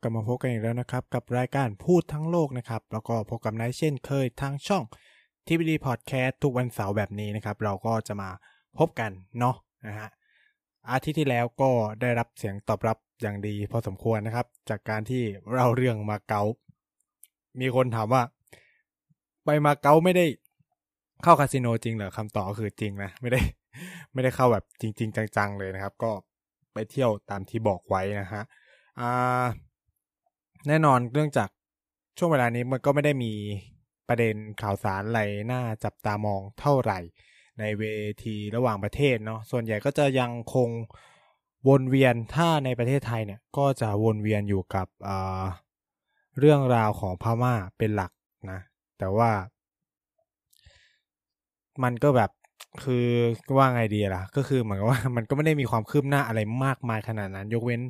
กลับมาพบกันอีกแล้วนะครับ กับรายการพูดทั้งโลกนะครับ แล้วก็พบกับนายเช่นเคยทางช่องทีวีดีพอดแคสต์ทุกวันเสาร์แบบนี้นะครับ เราก็จะมาพบกันเนาะนะฮะอาทิตย์ที่แล้วก็ได้รับเสียงตอบรับอย่างดีพอสมควรนะครับ จากการที่เราเรื่องมาเก๊ามีคนถามว่า ไปมาเก๊าไม่ได้เข้าคาสิโนจริงเหรอคำตอบคือจริงนะไม่ได้ ไม่ได้เข้าแบบจริง ๆ จังๆเลยนะครับ ก็ไปเที่ยวตามที่บอกไว้นะฮะอ่า แน่นอนเนื่องจากช่วงเวลานี้มันก็ไม่ได้มีประเด็นข่าวสารอะไรน่าจับตามองเท่าไหร่ ในเวทีระหว่างประเทศเนาะส่วนใหญ่ก็จะยังคงวนเวียนถ้าในประเทศไทยเนี่ยก็จะวนเวียนอยู่กับเรื่องราวของพม่าเป็นหลักนะ แต่ว่า มันก็แบบคือว่าไงดีล่ะ ก็คือเหมือนกับว่ามันก็ไม่ได้มีความคืบหน้าอะไรมากมายขนาดนั้น ยกเว้น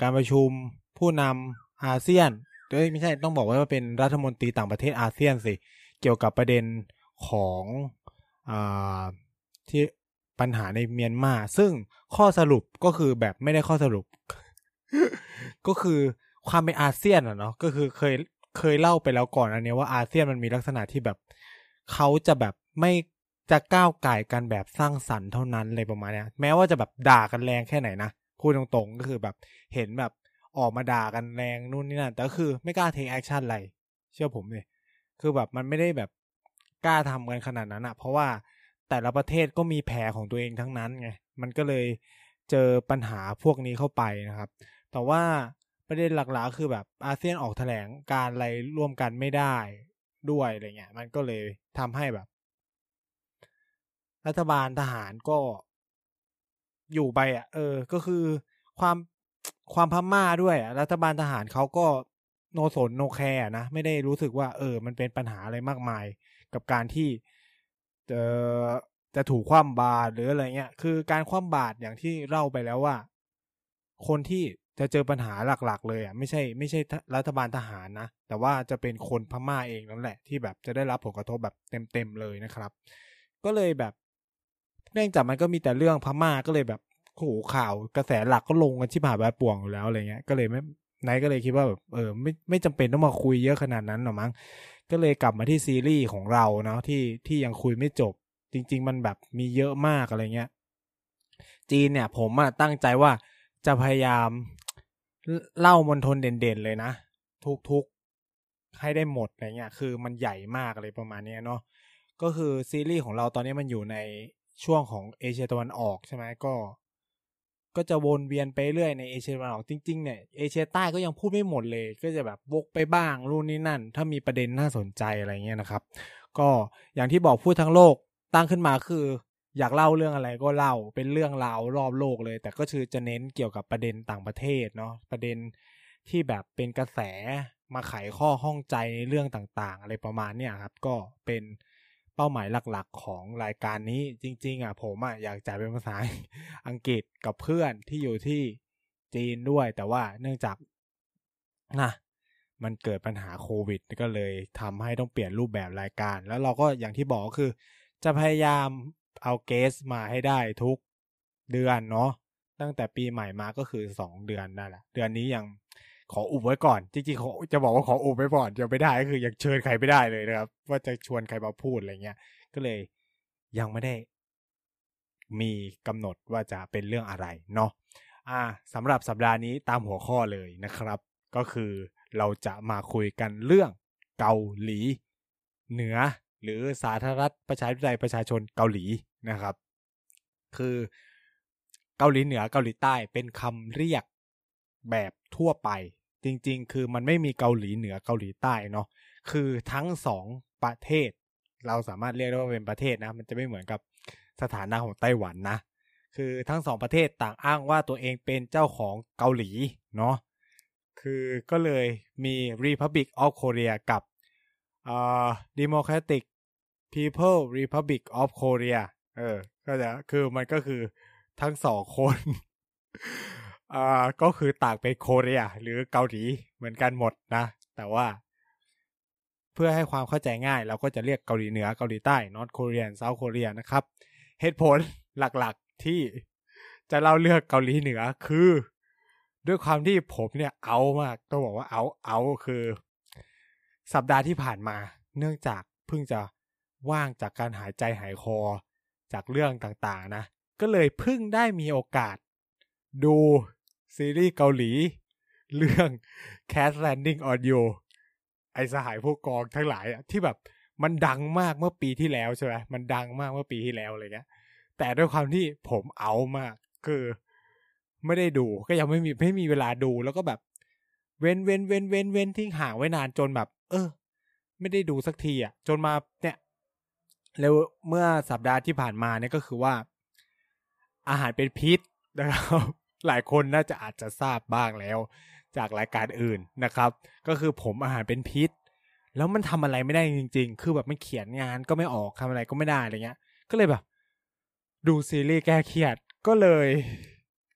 การประชุม ผู้นำอาเซียนเอ้ยไม่ใช่ต้องบอกว่าเป็นรัฐมนตรีต่างประเทศอาเซียนสิ เกี่ยวกับประเด็นของอที่ปัญหาในเมียนมา ซึ่งข้อสรุปก็คือแบบไม่ได้ข้อสรุป ก็คือความเป็นอาเซียนอะเนาะก็คือเคยเคยเล่าไปแล้วก่อนอันนี้ว่าอาเซียนมันมีลักษณะที่แบบเขาจะแบบไม่จะก้าวก่ายกันแบบสร้างสรรค์เท่านั้นเลยประมาณนี้แม้ว่าจะแบบด่ากันแรงแค่ไหนนะพูดตรงๆก็คือแบบเห็นแบบ ออกมาด่ากันแรงนู่นนี่นั่นแต่คือไม่กล้า take action อะไร เชื่อผมเลยคือแบบมันไม่ได้แบบกล้าทำกันขนาดนั้นอะเพราะว่าแต่ละประเทศก็มีแผลของตัวเองทั้งนั้นไงมันก็เลยเจอปัญหาพวกนี้เข้าไปนะครับ แต่ว่าประเด็นหลักๆ คือแบบอาเซียนออกแถลงการอะไรร่วมกันไม่ได้ด้วยอะไรเงี้ยมันก็เลยทำให้แบบ รัฐบาลทหารก็อยู่ไปอะ เออ ก็คือความ ความพม่าด้วยรัฐบาลทหารเขาก็โนสนโนแคร์นะ ไม่ได้รู้สึกว่าเออ มันเป็นปัญหาอะไรมากมาย กับการที่จะจะถูกคว่ำบาตรหรืออะไรเงี้ย คือการคว่ำบาตรอย่างที่เล่าไปแล้วว่า คนที่จะเจอปัญหาหลัก ๆ เลยอะไม่ใช่ ไม่ใช่รัฐบาลทหารนะ แต่ว่าจะเป็นคนพม่าเองนั่นแหละ ที่แบบจะได้รับผลกระทบแบบเต็มๆเลยนะครับ ก็เลยแบบ เนื่องจากมันก็มีแต่เรื่องพม่าก็เลยแบบ โหข่าวกระแสหลักก็ลงกันที่ผ่าแบบป่วงอยู่แล้วอะไรเงี้ยก็เลยไม่ไนก็เลยคิดว่าแบบเออไม่ไม่จำเป็นต้องมาคุยเยอะขนาดนั้นหรอมั้งก็เลยกลับมาที่ซีรีส์ของเราเนาะที่ที่ยังคุยไม่จบ จริง ๆ มันแบบมีเยอะมากอะไรเงี้ยจีนเนี่ย ผมอะตั้งใจว่าจะพยายามเล่ามณฑลเด่นๆเลยนะ ทุกๆให้ได้หมดอะไรเงี้ยคือมันใหญ่มากอะไรประมาณนี้เนาะก็คือซีรีส์ของเราตอนนี้มันอยู่ในช่วงของเอเชียตะวันออกใช่ไหมก็ ก็จะวนเวียนไปเรื่อยในเอเชียตะวันออกจริงๆเนี่ยเอเชียใต้ก็ยังพูดไม่หมดเลย ก็จะแบบวกไปบ้างรุ่นนี้นั่น ถ้ามีประเด็นน่าสนใจอะไรเงี้ยนะครับ ก็อย่างที่บอกพูดทั้งโลกตั้งขึ้นมาคือ อยากเล่าเรื่องอะไรก็เล่าเป็นเรื่องราวรอบโลกเลย แต่ก็คือจะเน้นเกี่ยวกับประเด็นต่างประเทศเนาะประเด็นที่แบบเป็นกระแสมาไขข้อห้องใจในเรื่องต่างๆ อะไรประมาณเนี้ยครับ ก็เป็น เป้าหมายหลักๆ ของรายการนี้จริง ๆ อะ ผมอะอยากจ่ายเป็นภาษาอังกฤษกับเพื่อนที่อยู่ที่จีนด้วย แต่ว่าเนื่องจากนะมันเกิดปัญหาโควิด ก็เลยทำให้ต้องเปลี่ยนรูปแบบรายการ แล้วเราก็อย่างที่บอกก็คือ จะพยายามเอาเกสมาให้ได้ทุกเดือนเนาะตั้งแต่ปีใหม่มาก็คือสองเดือนนั่นแหละ เดือนนี้ยัง ขออุบไว้ก่อน จริงๆจะบอกว่าขออุบไว้ก่อนยังไม่ได้ก็คือยังเชิญใครไม่ได้เลยนะครับ ว่าจะชวนใครมาพูดอะไรเงี้ย ก็เลยยังไม่ได้ มีกำหนดว่าจะเป็นเรื่องอะไรเนาะอ่าสำหรับสัปดาห์นี้ตามหัวข้อเลยนะครับ ก็คือเราจะมาคุยกันเรื่องเกาหลี เหนือหรือสาธารณรัฐประชาธิปไตยประชาชนเกาหลีนะครับ คือเกาหลีเหนือเกาหลีใต้เป็นคำเรียกแบบทั่วไป จริง ๆ คือมันไม่มีเกาหลีเหนือเกาหลีใต้เนาะคือทั้งสองประเทศ เราสามารถเรียกได้ว่าเป็นประเทศนะ มันจะไม่เหมือนกับสถานะของไต้หวันนะ คือทั้งสองประเทศต่างอ้างว่าตัวเองเป็นเจ้าของเกาหลีเนาะคือก็เลยมี Republic of Korea กับอ่า Democratic People Republic of Korea เออก็จะคือมันก็คือทั้งสองคน อ่าก็คือต่างเป็นโคเรียหรือเกาหลีเหมือนกันหมดนะ แต่ว่า เพื่อให้ความเข้าใจง่าย เราก็จะเรียกเกาหลีเหนือเกาหลีใต้ North Korea South Korea นะครับ เหตุผลหลักๆที่จะเล่าเรื่องเกาหลีเหนือคือ ด้วยความที่ผมเนี่ยเอามากต้องบอกว่าเอาเอาคือ สัปดาห์ที่ผ่านมา เนื่องจากเพิ่งจะว่างจากการหายใจหายคอจากเรื่องต่างๆนะ ก็เลยเพิ่งได้มีโอกาสดู ซีรีส์เกาหลี เรื่อง Cat Landing on You ไอสหายผู้กองทั้งหลายอะที่แบบมันดังมากเมื่อปีที่แล้วใช่ไหมมันดังมากเมื่อปีที่แล้วอะไรเงี้ย แต่ด้วยความที่ผมเอามาก คือ ไม่ได้ดูก็ยังไม่มีไม่มีเวลาดูแล้วก็แบบ เว้นเว้นเว้นเว้นเว้นทิ้งห่างไว้นานจนแบบ เออ ไม่ได้ดูสักทีอะ จนมาเนี่ย แล้วเมื่อสัปดาห์ที่ผ่านมาเนี่ยก็คือว่า อาหารเป็นพิษนะครับ หลายคนน่าจะอาจจะทราบบ้างแล้ว จากรายการอื่นนะครับ ก็คือผมอาหารเป็นพิษ แล้วมันทำอะไรไม่ได้จริง ๆ คือแบบมันเขียนงานก็ไม่ออกทำอะไรก็ไม่ได้อะไรเงี้ย ก็เลยแบบ ดูซีรีส์แก้เครียดก็เลย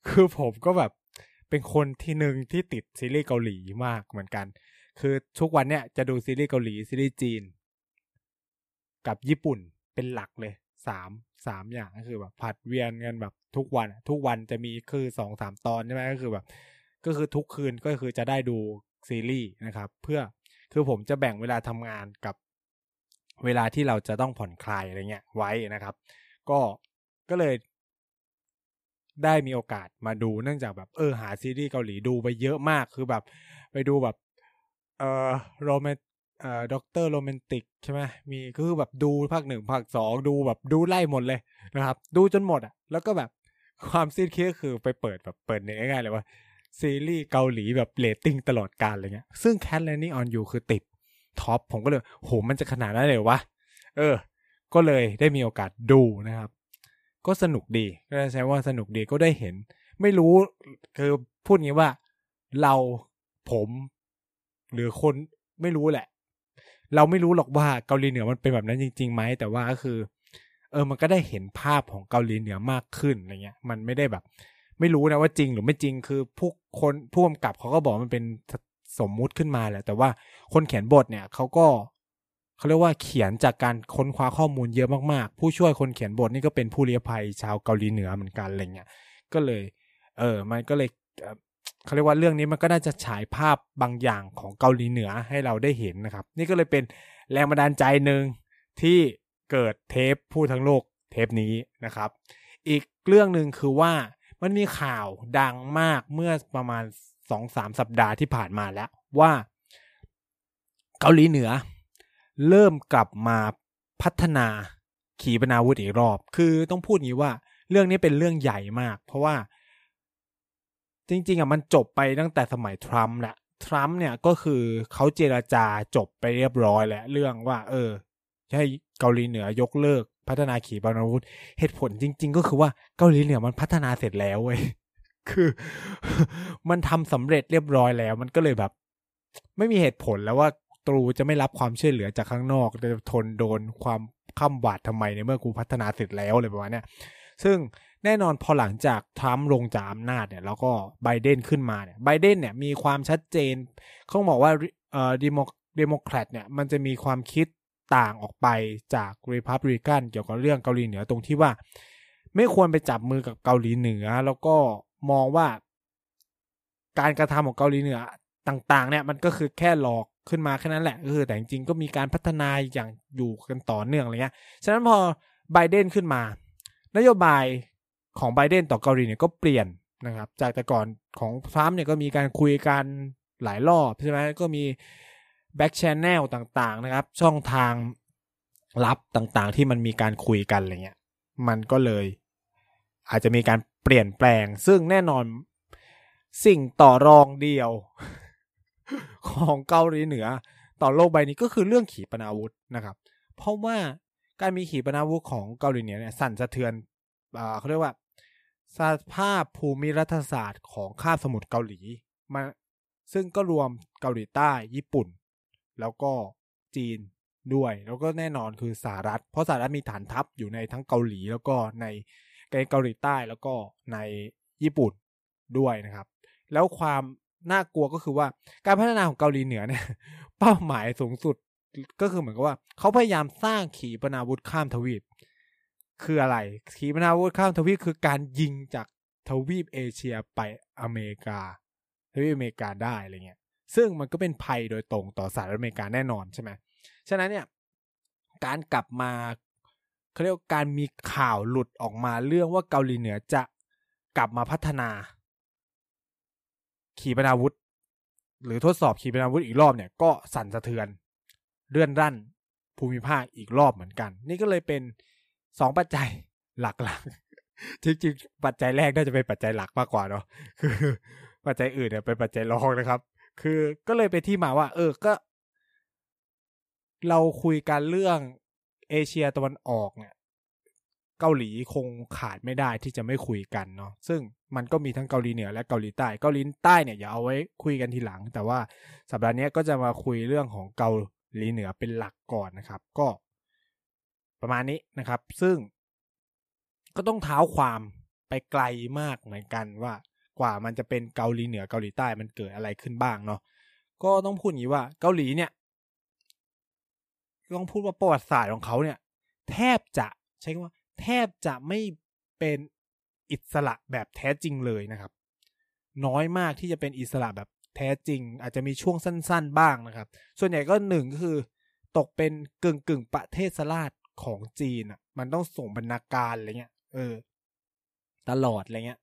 คือผมก็แบบเป็นคนที่หนึ่งที่ติดซีรีส์เกาหลีมากเหมือนกัน คือทุกวันเนี่ยจะดูซีรีส์เกาหลีซีรีส์จีน กับญี่ปุ่นเป็นหลักเลย สามสามอย่างก็คือแบบผัดเวียนกันแบบทุกวัน ทุกวันจะมีคือสองสามตอนใช่ไหมก็คือแบบ ก็คือทุกคืนก็คือจะได้ดูซีรีส์นะครับ เพื่อคือผมจะแบ่งเวลาทำงานกับเวลาที่เราจะต้องผ่อนคลายอะไรเงี้ยไว้นะครับ ก็ก็เลยได้มีโอกาสมาดูเนื่องจากแบบเออหาซีรีส์เกาหลีดูไปเยอะมากคือแบบ ไปดูแบบเออโรแมน อ่อ Doctor Romantic ใช่ไหมมีก็คือแบบดูภาคหนึ่งภาคสองดูแบบดูไล่หมดเลยนะครับ ดูจนหมดอะ แล้วก็แบบความซีดเครียดก็คือไปเปิดแบบเปิดเน็ตง่ายๆเลยว่า ซีรีส์เกาหลีแบบเรตติ้งตลอดกาลอะไรเงี้ย ซึ่ง Crash Landing on You คือติดท็อป ผมก็เลยโหมันจะขนาดนั้นเลยวะ เออ ก็เลยได้มีโอกาสดูนะครับ ก็สนุกดีก็ใช้ว่าสนุกดีก็ได้เห็น ไม่รู้คือพูดงี้ว่าเราผม หรือคนไม่รู้แหละ เราไม่รู้หรอกว่าเกาหลีเหนือมันเป็นแบบนั้นจริงๆไหมแต่ว่าก็คือ เออมันก็ได้เห็นภาพของเกาหลีเหนือมากขึ้นอะไรเงี้ย มันไม่ได้แบบ ไม่รู้นะว่าจริงหรือไม่จริงคือผู้คนผู้กำกับเขาก็บอกมันเป็นสมมุติขึ้นมาแหละ แต่ว่าคนเขียนบทเนี่ยเขาก็เขาเรียกว่าเขียนจากการค้นคว้าข้อมูลเยอะมากๆ ผู้ช่วยคนเขียนบทนี่ก็เป็นผู้เลี้ยภัยชาวเกาหลีเหนือเหมือนกันอะไรเงี้ยก็เลย เออ มันก็เลย เขาเรียกว่าเรื่องนี้มันก็น่าจะฉายภาพบางอย่างของเกาหลีเหนือให้เราได้เห็นนะครับ นี่ก็เลยเป็นแรงบันดาลใจหนึ่งที่เกิดเทปพูดทั้งโลกเทปนี้นะครับ อีกเรื่องหนึ่งคือว่ามันมีข่าวดังมากเมื่อประมาณสองสามสัปดาห์ที่ผ่านมาแล้วว่า เกาหลีเหนือ เริ่มกลับมาพัฒนาขีปนาวุธอีกรอบ คือต้องพูดงี้ว่า เรื่องนี้เป็นเรื่องใหญ่มาก เพราะว่า จริงๆอะมันจบไปตั้งแต่สมัยทรัมป์แหละทรัมป์เนี่ยก็คือเขาเจราจาจบไปเรียบร้อยแล้วเรื่องว่า เออให้เกาหลีเหนือยกเลิกพัฒนาขีปนาวุธ เหตุผลจริง ๆ ก็คือว่าเกาหลีเหนือมันพัฒนาเสร็จแล้วเว้ยคือ มันทำสำเร็จเรียบร้อยแล้ว มันก็เลยแบบ ไม่มีเหตุผลแล้วว่ากูจะไม่รับความช่วยเหลือจากข้างนอกจะทนโดนความข้ามบาดทำไมในเมื่อกูพัฒนาเสร็จแล้วอะไรประมาณเนี้ยซึ่ง แน่นอนพอหลังจากทรัมป์ลงจากอำนาจเนี่ยแล้วก็ไบเดนขึ้นมาเนี่ยไบเดนเนี่ยมีความชัดเจนเขาบอกว่าเอ่อดิโมเดโมแครตเนี่ยมันจะมีความคิดต่างออกไปจากรีพับลิกันเกี่ยวกับเรื่องเกาหลีเหนือตรงที่ว่า ไม่ควรไปจับมือกับเกาหลีเหนือ แล้วก็มองว่า การกระทำของเกาหลีเหนือต่าง ๆ เนี่ยมันก็คือแค่หลอกขึ้นมาแค่นั้นแหละก็คือแต่จริงๆก็มีการพัฒนาอย่างอยู่กันต่อเนื่องอะไรเงี้ยฉะนั้นพอไบเดนขึ้นมา นโยบาย ของไบเดนต่อเกาหลีเนี่ยก็เปลี่ยนนะครับ จากแต่ก่อนของทรัมป์เนี่ยก็มีการคุยกันหลายรอบใช่ไหมก็มี backchannel ต่างๆนะครับ ช่องทางลับต่างๆ ที่มันมีการคุยกันอะไรเงี้ยมันก็เลย อาจจะมีการเปลี่ยนแปลง ซึ่งแน่นอนสิ่งต่อรองเดียว ของเกาหลีเหนือ ต่อโลกใบนี้ก็คือเรื่องขีปนาวุธนะครับ เพราะว่าการมีขีปนาวุธของเกาหลีเหนือเนี่ยสั่นสะเทือนเขาเรียกว่า สภาพภูมิรัฐศาสตร์ของคาบสมุทรเกาหลีมาซึ่งก็รวมเกาหลีใต้ญี่ปุ่น แล้วก็จีนด้วย แล้วก็แน่นอนคือสหรัฐ เพราะสหรัฐมีฐานทัพอยู่ในทั้งเกาหลีแล้วก็ในเกาหลีใต้แล้วก็ในญี่ปุ่นด้วยนะครับ แล้วความน่ากลัวก็คือว่าการพัฒนาของเกาหลีเหนือเนี่ยเป้าหมายสูงสุดก็คือเหมือนกับว่าเขาพยายามสร้างขีปนาวุธข้ามทวีป คืออะไร ขีปนาวุธข้ามทวีปคือการยิงจากทวีปเอเชียไปอเมริกา ทวีปอเมริกาได้อะไรเงี้ยซึ่งมันก็เป็นภัยโดยตรงต่อสหรัฐอเมริกาแน่นอนใช่ไหมฉะนั้นเนี่ยการกลับมาเขาเรียกาการมีข่าวหลุดออกมาเรื่องว่าเกาหลีเหนือจะกลับมาพัฒนา ขีปนาวุธ หรือทดสอบขีปนาวุธอีกรอบเนี่ยก็สั่นสะเทือนเลื่อนรั่นภูมิภาคอีกรอบเหมือนกัน นี่ก็เลยเป็น สองปัจจัยหลักๆจริงๆปัจจัยแรกน่าจะเป็นปัจจัยหลักมากกว่าเนาะคือ ปัจจัยอื่นเนี่ยเป็นปัจจัยรองนะครับ คือก็เลยไปที่มาว่า เออก็ เราคุยกันเรื่องเอเชียตะวันออกเนี่ยเกาหลีคงขาดไม่ได้ที่จะไม่คุยกันเนาะซึ่งมันก็มีทั้งเกาหลีเหนือและเกาหลีใต้เกาหลีใต้เนี่ยอย่าเอาไว้คุยกันทีหลัง แต่ว่าสัปดาห์นี้ก็จะมาคุยเรื่องของเกาหลีเหนือเป็นหลักก่อนนะครับ ก็ ประมาณนี้นะครับ ซึ่งก็ต้องเท้าความไปไกลมากเหมือนกันว่ากว่ามันจะเป็นเกาหลีเหนือเกาหลีใต้มันเกิดอะไรขึ้นบ้างเนาะก็ต้องพูดอย่างนี้ว่าเกาหลีเนี่ยต้องพูดว่าประวัติศาสตร์ของเขาเนี่ย แทบจะใช้คำว่า แทบจะไม่เป็นอิสระแบบแท้จริงเลยนะครับ น้อยมากที่จะเป็นอิสระแบบแท้จริง อาจจะมีช่วงสั้น ๆ บ้างนะครับ ส่วนใหญ่ก็หนึ่งก็คือ ตกเป็นกึ่งกึ่งประเทศสลาด ของจีนอะ มันต้องส่งบรรณาการอะไรเงี้ยเออ ตลอดอะไรเงี้ย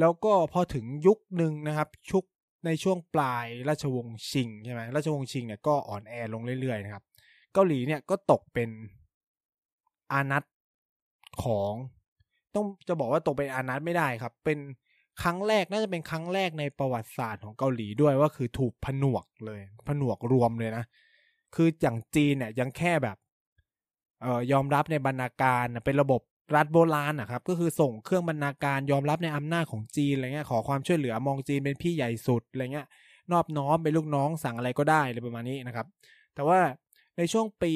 แล้วก็พอถึงยุคหนึ่งนะครับชุกในช่วงปลายราชวงศ์ชิงใช่ไหมราชวงศ์ชิงเนี่ยก็อ่อนแอลงเรื่อยๆนะครับ เกาหลีเนี่ยก็ตกเป็นอานัตของ ต้องจะบอกว่าตกเป็นอานัตไม่ได้ครับ เป็นครั้งแรกน่าจะเป็นครั้งแรกในประวัติศาสตร์ของเกาหลีด้วยว่าคือถูกผนวกเลย ผนวกรวมเลยนะ คืออย่างจีนเนี่ยยังแค่แบบ ออยอมรับในบรรณาการเป็นระบบรัฐโบราณนะครับก็คือส่งเครื่องบรรณาการยอมรับในอำนาจของจีนอะไรเงี้ยขอความช่วยเหลือมองจีนเป็นพี่ใหญ่สุดอะไรเงี้ยนอบน้อมเป็นลูกน้องสั่งอะไรก็ได้อะไรประมาณนี้นะครับ แต่ว่าในช่วงปี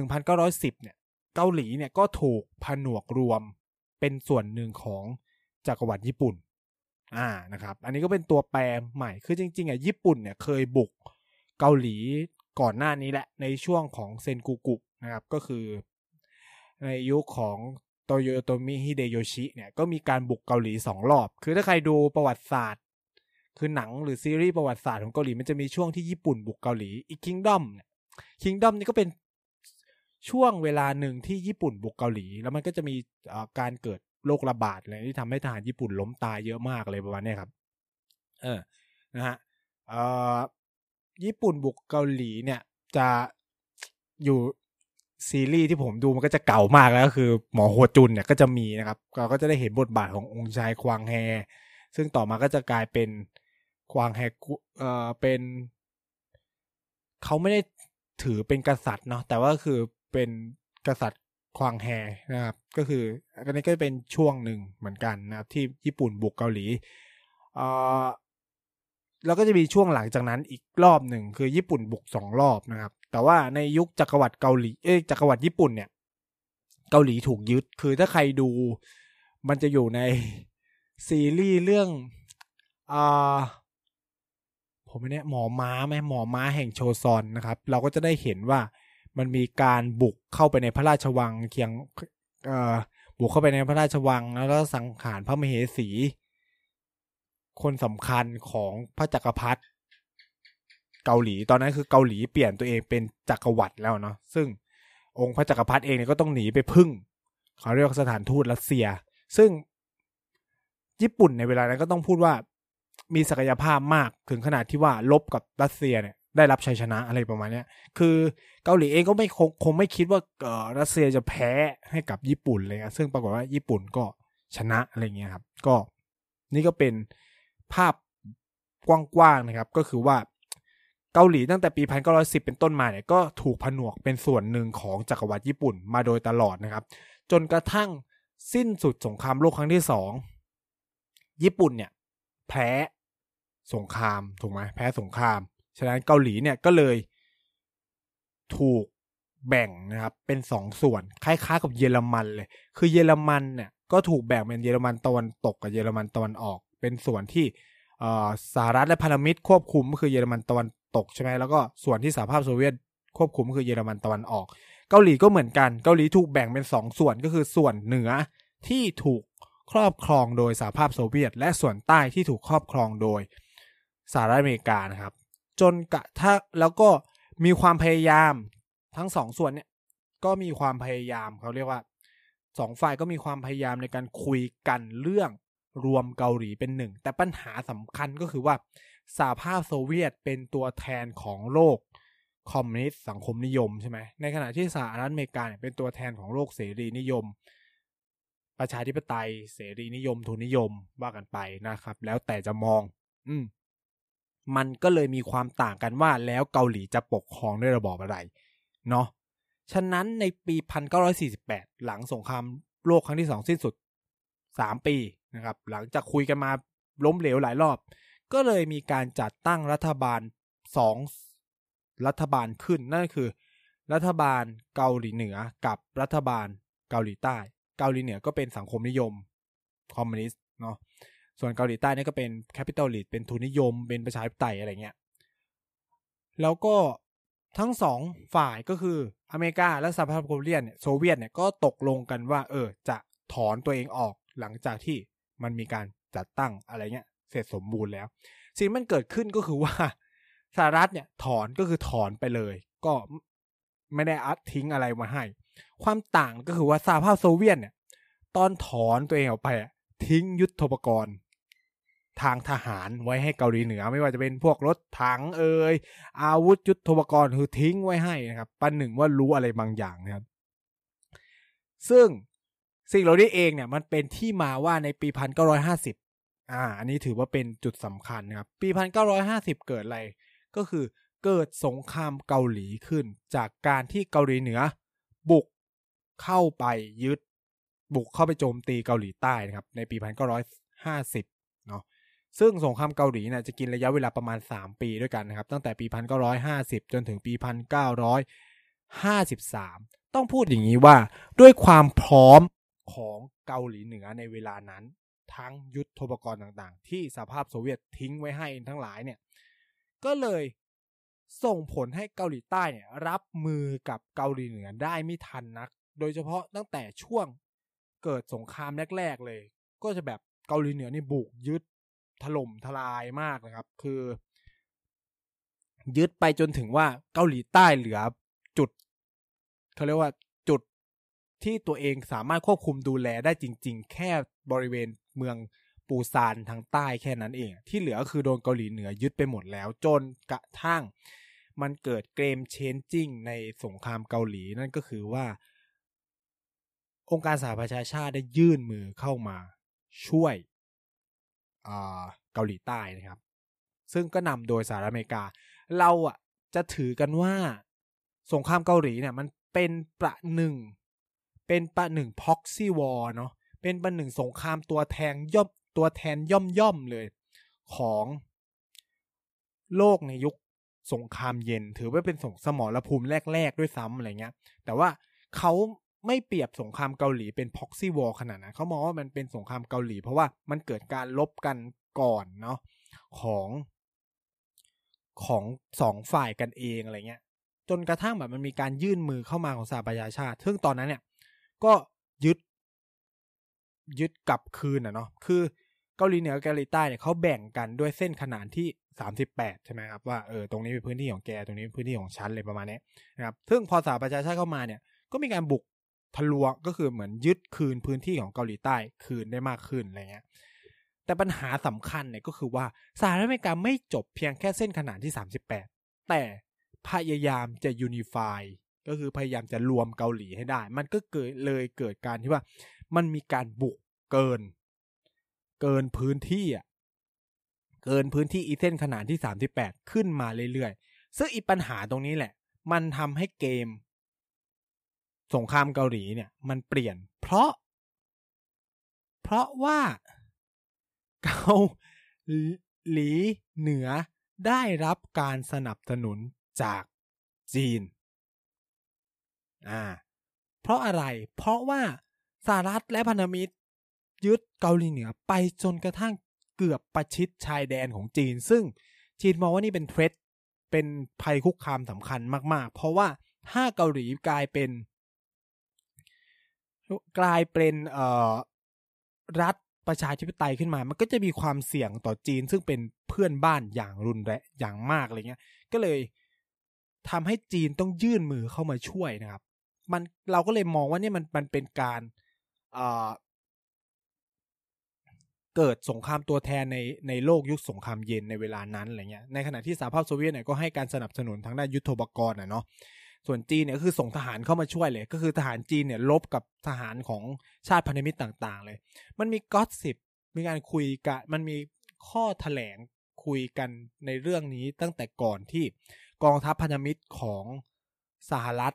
1910 เนี่ยเกาหลีเนี่ยก็ถูกผนวกรวมเป็นส่วนหนึ่งของจักรวรรดิญี่ปุ่นอ่านะครับอันนี้ก็เป็นตัวแปรใหม่คือจริงๆอะญี่ปุ่นเนี่ยเคยบุกเกาหลีก่อนหน้านี้แหละในช่วงของเซนกูกุ นะครับก็คือในยุคของโตโยโตมิฮิเดโยชิเนี่ยก็มีการบุกเกาหลีสองรอบ คือถ้าใครดูประวัติศาสตร์ คือหนังหรือซีรีส์ประวัติศาสตร์ของเกาหลีมันจะมีช่วงที่ญี่ปุ่นบุกเกาหลีอีกคิงดอมเนี่ยคิงดอมนี่ก็เป็นช่วงเวลาหนึ่งที่ญี่ปุ่นบุกเกาหลี แล้วมันก็จะมีการเกิดโรคระบาดอะไรที่ทำให้ทหารญี่ปุ่นล้มตายเยอะมากเลยประมาณนี้ครับ เออนะฮะญี่ปุ่นบุกเกาหลีเนี่ยจะอยู่ ซีรีส์ที่ผมดูมันก็จะเก่ามากแล้วก็คือหมอหัวจุนเนี่ยก็จะมีนะครับเราก็จะได้เห็นบทบาทขององค์ชายควางแฮ ซึ่งต่อมาก็จะกลายเป็นควางแฮเอ่อเป็นเขาไม่ได้ถือเป็นกษัตริย์เนาะแต่ว่าคือเป็นกษัตริย์ควางแฮนะครับก็คืออันนี้ก็เป็นช่วงหนึ่งเหมือนกันนะครับที่ญี่ปุ่นบุกเกาหลีเอ่อแล้วก็จะมีช่วงหลังจากนั้นอีกรอบหนึ่งคือญี่ปุ่นบุกสองรอบนะครับ แต่ว่าในยุคจักรวรรดิเกาหลีเอ้จักรวรรดิญี่ปุ่นเนี่ย เกาหลีถูกยึด คือถ้าใครดู มันจะอยู่ในซีรีส์เรื่องอ่าผมไม่แน่หมอม้าไหมหมอม้าแห่งโชซอนนะครับ เราก็จะได้เห็นว่ามันมีการบุกเข้าไปในพระราชวังเคียงเอ่อบุกเข้าไปในพระราชวังแล้วก็สังหารพระมเหสี คนสำคัญของพระจักรพรรดิ เกาหลี ตอนนั้นคือเกาหลีเปลี่ยนตัวเองเป็นจักรวรรดิแล้วเนาะซึ่งองค์พระจักรพรรดิเองเนี่ยก็ต้องหนีไปพึ่งเขาเรียกสถานทูตรัสเซีย ซึ่งญี่ปุ่นในเวลานั้นก็ต้องพูดว่ามีศักยภาพมากถึงขนาดที่ว่าลบกับรัสเซียเนี่ยได้รับชัยชนะอะไรประมาณนี้คือเกาหลีเองก็ไม่คงคงไม่คิดว่าเออรัสเซียจะแพ้ให้กับญี่ปุ่นเลยนะซึ่งปรากฏว่าญี่ปุ่นก็ชนะอะไรเงี้ยครับ ก็นี่ก็เป็นภาพกว้างๆนะครับ ก็คือว่า เกาหลีตั้งแต่ปีพันเก้าร้อยสิบเป็นต้นมาเนี่ยก็ถูกผนวกเป็นส่วนหนึ่งของจักรวรรดิญี่ปุ่นมาโดยตลอดนะครับ จนกระทั่งสิ้นสุดสงครามโลกครั้งที่สองญี่ปุ่นเนี่ยแพ้สงครามถูกไหมแพ้สงคราม ฉะนั้นเกาหลีเนี่ยก็เลยถูกแบ่งนะครับ เป็นสองส่วนคล้ายๆกับเยอรมันเลย คือเยอรมันเนี่ยก็ถูกแบ่งเป็นเยอรมันตะวันตกกับเยอรมันตะวันออก เป็นส่วนที่สหรัฐและพันธมิตรควบคุมก็คือเยอรมันตะวัน ตกใช่ไหมแล้วก็ส่วนที่สหภาพโซเวียตควบคุมคือเยอรมันตะวันออก เกาหลีก็เหมือนกัน เกาหลีถูกแบ่งเป็นสองส่วนก็คือส่วนเหนือที่ถูกครอบครองโดยสหภาพโซเวียต และส่วนใต้ที่ถูกครอบครองโดยสหรัฐอเมริกานะครับ จนกระทั่งแล้วก็มีความพยายามทั้งสองส่วนเนี่ยก็มีความพยายามเขาเรียกว่าสองฝ่ายก็มีความพยายามในการคุยกันเรื่องรวมเกาหลีเป็นหนึ่ง แต่ปัญหาสำคัญก็คือว่า สหภาพโซเวียตเป็นตัวแทนของโลกคอมมิวนิสต์สังคมนิยมใช่ไหมในขณะที่สหรัฐอเมริกาเป็นตัวแทนของโลกเสรีนิยม ประชาธิปไตย เสรีนิยม ทุนนิยมว่ากันไปนะครับ แล้วแต่จะมอง อืมมันก็เลยมีความต่างกันว่าแล้วเกาหลีจะปกครองด้วยระบอบอะไร เนาะฉะนั้นในปี 1948 หลังสงครามโลกครั้งที่สองสิ้นสุด 3 ปีนะครับ หลังจากคุยกันมาล้มเหลวหลายรอบ ก็เลยมีการจัดตั้งรัฐบาลสองรัฐบาลขึ้นนั่นคือ รัฐบาลเกาหลีเหนือกับรัฐบาลเกาหลีใต้ เกาหลีเหนือก็เป็นสังคมนิยมคอมมิวนิสต์เนาะส่วนเกาหลีใต้นี่ก็เป็น capitalist เป็นทุนนิยม เป็นประชาธิปไตยอะไรเงี้ยแล้วก็ทั้งสองฝ่ายก็คืออเมริกาและสหภาพโซเวียตเนี่ยโซเวียตเนี่ยก็ตกลงกันว่า เออจะถอนตัวเองออกหลังจากที่มันมีการจัดตั้งอะไรเงี้ย เสร็จสมบูรณ์แล้ว สิ่งมันเกิดขึ้นก็คือว่าสหรัฐเนี่ยถอนก็คือถอนไปเลย ก็ไม่ได้อัดทิ้งอะไรมาให้ ความต่างก็คือว่าสหภาพโซเวียตเนี่ย ตอนถอนตัวเองออกไปทิ้งยุทธปกรณ์ ทางทหารไว้ให้เกาหลีเหนือ ไม่ว่าจะเป็นพวกรถถังเอ่ยอาวุธยุทธปกรณ์คือทิ้งไว้ให้นะครับปันหนึ่งว่ารู้อะไรบางอย่างนะครับซึ่งสิ่งเหล่านี้เองเนี่ยมันเป็นที่มาว่าในปีพันเก้าร้ อ่า อันนี้ถือว่าเป็นจุดสำคัญนะครับ ปีพันเก้าร้อยห้าสิบเกิดอะไร ก็คือเกิดสงครามเกาหลีขึ้น จากการที่เกาหลีเหนือ บุกเข้าไปยึด บุกเข้าไปโจมตีเกาหลีใต้นะครับ ในปีพันเก้าร้อยห้าสิบเนาะซึ่งสงครามเกาหลีเนี่ยจะกินระยะเวลาประมาณ 3 ปีด้วยกันนะครับ ตั้งแต่ปี 1950 จนถึงปี 1953 ต้องพูดอย่างนี้ว่าด้วยความพร้อมของเกาหลีเหนือในเวลานั้น ทั้งยุทธปกรณ์ต่างๆ ที่สหภาพโซเวียตทิ้งไว้ให้ทั้งหลายเนี่ยก็เลยส่งผลให้เกาหลีใต้เนี่ยรับมือกับเกาหลีเหนือได้ไม่ทันนัก โดยเฉพาะตั้งแต่ช่วงเกิดสงครามแรก ๆ เลย ก็จะแบบเกาหลีเหนือนี่บุกยึดถล่มทลายมากนะครับ คือ ยึดไปจนถึงว่าเกาหลีใต้เหลือจุดเขาเรียกว่าจุดที่ตัวเองสามารถควบคุมดูแลได้จริง ๆ แค่ บริเวณเมืองปูซานทางใต้แค่นั้นเอง ที่เหลือคือโดนเกาหลีเหนือยึดไปหมดแล้ว จนกระทั่ง มันเกิดเกมเชนจิ้งในสงครามเกาหลีนั่นก็คือว่า องค์การสหประชาชาติได้ยื่นมือเข้ามาช่วยเกาหลีใต้นะครับ ซึ่งก็นำโดยสหรัฐอเมริกา เราอะจะถือกันว่าสงครามเกาหลีเนี่ย มันเป็นประหนึ่ง เป็นประหนึ่งพ็อกซี่วอร์เนาะ เป็นประหนึ่งสงครามตัวแทงย่อมตัวแทนย่อมย่อมเลย ของโลกในยุคสงครามเย็น ถือว่าเป็นสงสมรภูมิแรก ๆ ด้วยซ้ำอะไรเงี้ย แต่ว่าเขาไม่เปรียบสงครามเกาหลีเป็นพ็อกซี่วอลขนาดนั้นเขามองว่ามันเป็นสงครามเกาหลี เพราะว่ามันเกิดการลบกันก่อนเนาะของของสองฝ่ายกันเองอะไรเงี้ย จนกระทั่งแบบมันมีการยื่นมือเข้ามาของสหประชาชาติ ซึ่งตอนนั้นเนี่ย ก็ยึด ยึดกลับคืนอะเนาะคือเกาหลีเหนือเกาหลีใต้เนี่ยเขาแบ่งกันด้วยเส้นขนานที่สามสิบแปดใช่ไหมครับว่าเออตรงนี้เป็นพื้นที่ของแกตรงนี้เป็นพื้นที่ของฉันเลยประมาณนี้นะครับซึ่งพอสหประชาชาติเข้ามาเนี่ยก็มีการบุกทะลวงก็คือเหมือนยึดคืนพื้นที่ของเกาหลีใต้คืนได้มากขึ้นอะไรเงี้ยแต่ปัญหาสำคัญเนี่ยก็คือว่าสหรัฐอเมริกาไม่จบเพียงแค่เส้นขนานที่ 38 แต่พยายามจะยูนิฟายก็คือพยายามจะรวมเกาหลีให้ได้ มันก็เกิดเลยเกิดการที่ว่า มันมีการบุกเกิน เกินพื้นที่อะเกินพื้นที่อีเส้นขนานที่ 38 ขึ้นมาเรื่อยๆ ซึ่งอีปัญหาตรงนี้แหละ มันทำให้เกม สงครามเกาหลีเนี่ย มันเปลี่ยน เพราะ เพราะว่าเกาหลีเหนือได้รับการสนับสนุนจากจีน อ่า เพราะอะไร เพราะว่า สหรัฐและพันธมิตร ยึดเกาหลีเหนือไปจนกระทั่งเกือบประชิดชายแดนของจีน ซึ่งจีนมองว่านี่เป็นเทรดเป็นภัยคุกคามสำคัญมาก ๆ เพราะว่าถ้าเกาหลีกลายเป็น กลายเป็นเอ่อรัฐประชาธิปไตยขึ้นมา มันก็จะมีความเสี่ยงต่อจีน ซึ่งเป็นเพื่อนบ้านอย่างรุนแรงอย่างมากอะไรเงี้ย ก็เลยทำให้จีนต้องยื่นมือเข้ามาช่วยนะครับ มันเราก็เลยมองว่านี่มันมันเป็นการ เกิดสงครามตัวแทนในในโลกยุคสงครามเย็นในเวลานั้นอะไรเงี้ย ในขณะที่สหภาพโซเวียตเนี่ยก็ให้การสนับสนุนทางด้านยุทโธปกรณ์อะเนาะ ส่วนจีนเนี่ยคือส่งทหารเข้ามาช่วยเลย ก็คือทหารจีนเนี่ยลบกับทหารของชาติพันธมิตรต่าง ๆ เลย มันมีก็สิบมีการคุยกัน มันมีข้อแถลงคุยกันในเรื่องนี้ตั้งแต่ก่อนที่กองทัพพันธมิตรของสหรัฐ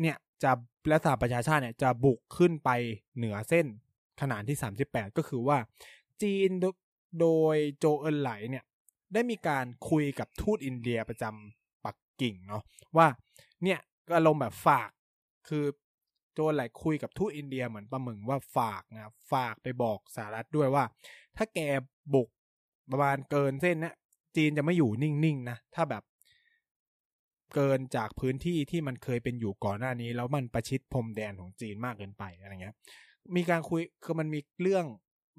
เนี่ยจะ และสหประชาชาติเนี่ยจะบุกขึ้นไปเหนือเส้นขนาดที่ 38 ก็คือว่า จีนโดยโจเอินไหลเนี่ยได้มีการคุยกับทูตอินเดียประจำปักกิ่งเนาะว่าเนี่ยก็อารมณ์แบบฝากคือโจเอินไหลคุยกับทูตอินเดียเหมือนประมึงว่าฝากนะฝากไปบอกสหรัฐด้วยว่า ถ้าแกบุกประมาณเกินเส้นนะจีนจะไม่อยู่นิ่งๆนะถ้าแบบ เกินจากพื้นที่ที่มันเคยเป็นอยู่ก่อนหน้านี้ แล้วมันประชิดพรมแดนของจีนมากเกินไปอะไรเงี้ย มีการคุยคือมันมีเรื่อง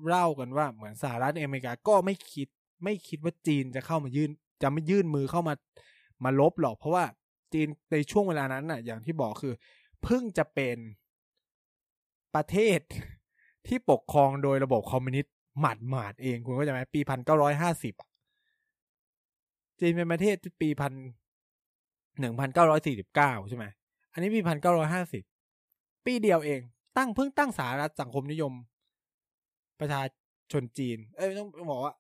เล่ากันว่าเหมือนสหรัฐอเมริกาก็ไม่คิด ไม่คิดว่าจีนจะเข้ามายื่น จะไม่ยื่นมือเข้ามามาลบหรอก เพราะว่าจีนในช่วงเวลานั้นน่ะ อย่างที่บอกคือเพิ่งจะเป็นประเทศที่ปกครองโดยระบบคอมมิวนิสต์หมาดหมาดเองคุณก็จะไหมปีพันเก้าร้อยห้าสิบจีนเป็นประเทศปีพัน หนึ่งพันเก้าร้อยสี่สิบเก้าใช่ไหมอันนี้ปีพันเก้าร้อยห้าสิบปีเดียวเอง ตั้งเพิ่งตั้งสารัฐสังคมนิยม ประชาชนจีน เอ้ยต้องบอกว่า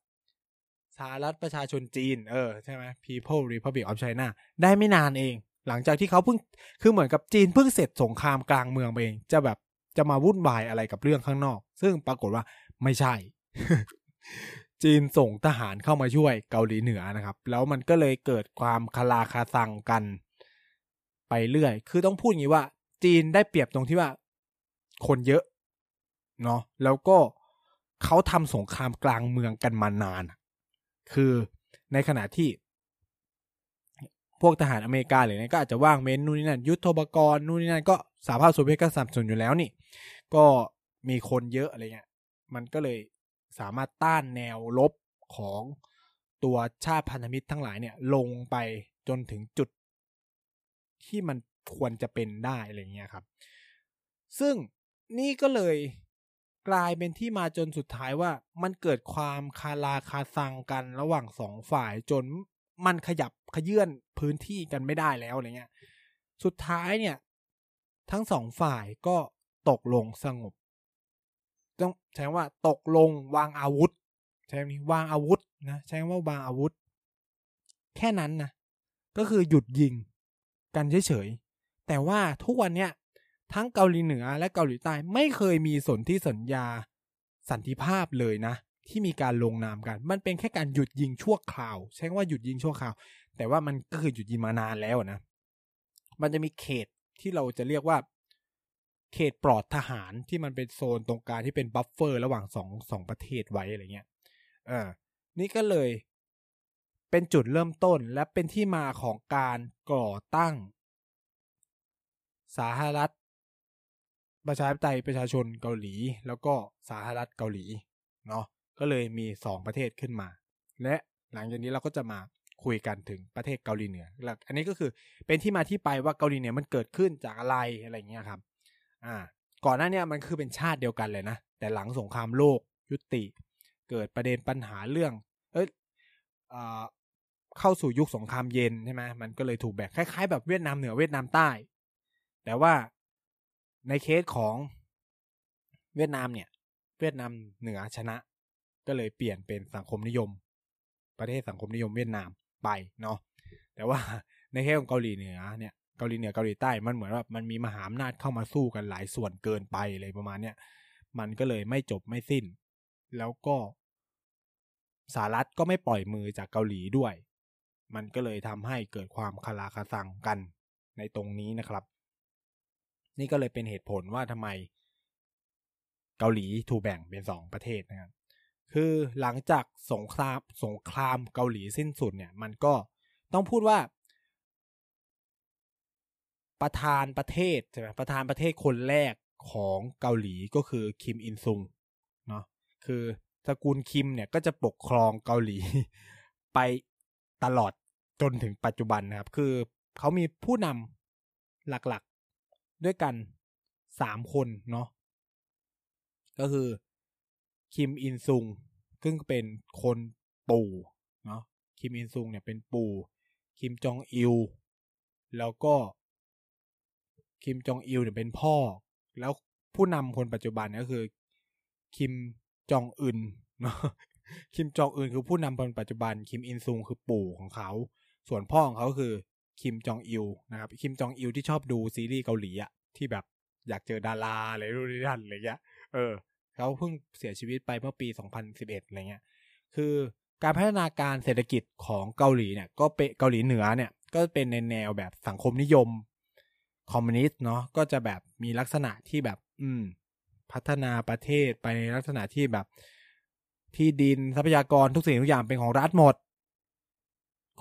สารัฐประชาชนจีน เออใช่ไหม People Republic of China ได้ไม่นานเอง หลังจากที่เขาเพิ่งคือเหมือนกับจีนเพิ่งเสร็จสงครามกลางเมืองไปเอง จะแบบจะมาวุ่นวายอะไรกับเรื่องข้างนอก ซึ่งปรากฏว่าไม่ใช่ จีนส่งทหารเข้ามาช่วยเกาหลีเหนือนะครับ แล้วมันก็เลยเกิดความคาราคาซังกัน ไปเรื่อย คือต้องพูดอย่างนี้ว่า จีนได้เปรียบตรงที่ว่า คนเยอะเนาะแล้วก็เขาทำสงครามกลางเมืองกันมานาน คือในขณะที่พวกทหารอเมริกาหรือไงก็อาจจะว่างเม้นนู่นนี่นั่นยุทธปกรณ์นู่นนี่นั่นก็สหภาพโซเวียตก็สับสนอยู่แล้วนี่ ก็มีคนเยอะอะไรเงี้ยมันก็เลย สามารถต้านแนวลบของตัวชาติพันธมิตรทั้งหลายเนี่ย ลงไปจนถึงจุดที่มันควรจะเป็นได้อะไรเงี้ยครับ ซึ่งนี่ก็เลยกลายเป็นที่มาจนสุดท้ายว่ามันเกิดความคาราคาซังกันระหว่างสองฝ่ายจนมันขยับขยื่นพื้นที่กันไม่ได้แล้วอะไรเงี้ย สุดท้ายเนี่ย ทั้งสองฝ่ายก็ตกลงสงบ ต้องใช้ว่าตกลงวางอาวุธ ใช่ไหมวางอาวุธนะใช้ว่าวางอาวุธ แค่นั้นนะก็คือหยุดยิงกันเฉยๆแต่ว่าทุกวันเนี้ยทั้งเกาหลีเหนือและเกาหลีใต้ไม่เคยมีสนธิสัญญาสันติภาพเลยนะ ที่มีการลงนามกัน มันเป็นแค่การหยุดยิงชั่วคราว ใช้ว่าหยุดยิงชั่วคราว แต่ว่ามันก็คือหยุดยิงมานานแล้วนะ มันจะมีเขตที่เราจะเรียกว่า เขตปลอดทหารที่มันเป็นโซนตรงกลางที่เป็น buffer ระหว่างสองสองประเทศไว้อะไรเงี้ยเออนี่ก็เลยเป็นจุดเริ่มต้นและเป็นที่มาของการก่อตั้ง สาธารณรัฐประชาธิปไตยประชาชนเกาหลี แล้วก็สาธารณรัฐเกาหลีเนาะก็เลยมีสองประเทศขึ้นมา และหลังจากนี้เราก็จะมาคุยกันถึงประเทศเกาหลีเหนือแล้วอันนี้ก็คือเป็นที่มาที่ไปว่าเกาหลีเหนือมันเกิดขึ้นจากอะไรอะไรเงี้ยครับ อ่า ก่อนหน้านี้มันคือเป็นชาติเดียวกันเลยนะ แต่หลังสงครามโลกยุติ เกิดประเด็นปัญหาเรื่อง เอ้ยเข้าสู่ยุคสงครามเย็นใช่ไหมมันก็เลยถูกแบ่งคล้ายๆ แบบเวียดนามเหนือเวียดนามใต้ แต่ว่าในเคสของเวียดนามเนี่ย เวียดนามเหนือชนะ ก็เลยเปลี่ยนเป็นสังคมนิยม ประเทศสังคมนิยมเวียดนามไปเนาะแต่ว่าในเคสของเกาหลีเหนือเนี่ย เกาหลีเหนือเกาหลีใต้มันเหมือนว่ามันมีมหาอำนาจเข้ามาสู้กันหลายส่วนเกินไปเลยประมาณเนี้ยมันก็เลยไม่จบไม่สิ้น แล้วก็สหรัฐก็ไม่ปล่อยมือจากเกาหลีด้วย มันก็เลยทำให้เกิดความคาราคาซังกันในตรงนี้นะครับ นี่ก็เลยเป็นเหตุผลว่าทำไม เกาหลีถูกแบ่งเป็นสองประเทศนะครับคือหลังจากสงครามสงครามเกาหลีสิ้นสุดเนี่ย มันก็ต้องพูดว่า ประธานประเทศใช่ไหมประธานประเทศคนแรกของเกาหลีก็คือคิมอินซุงเนาะคือตระกูลคิมเนี่ยก็จะปกครองเกาหลี ไปตลอดจนถึงปัจจุบันนะครับ คือเขามีผู้นำหลักๆด้วยกันสามคนเนาะก็คือคิมอิลซุงซึ่งเป็นคนปู่เนาะคิมอิลซุงเนี่ยเป็นปู่คิมจองอิลแล้วก็ คิมจองอิลเนี่ยเป็นพ่อ แล้วผู้นำคนปัจจุบันก็คือ คิมจองอึนเนาะคิมจองอึนคือผู้นำคนปัจจุบัน คิมอิลซุงคือปู่ของเขา ส่วนพ่อของเขาคือคิมจองอิลนะครับ คิมจองอิลที่ชอบดูซีรีส์เกาหลีอะที่แบบอยากเจอดาราอะไรนู่นนี่นั่นอะไรเงี้ย เออ เขาเพิ่งเสียชีวิตไปเมื่อปี 2011 อะไรเงี้ย คือการพัฒนาการเศรษฐกิจของเกาหลีเนี่ย ก็เป็นเกาหลีเหนือเนี่ย ก็เป็นในแนวแบบสังคมนิยม คอมมิวนิสต์เนาะก็จะแบบมีลักษณะที่แบบ อืม พัฒนาประเทศไปในลักษณะที่แบบ ที่ดินทรัพยากรทุกสิ่งทุกอย่างเป็นของรัฐหมด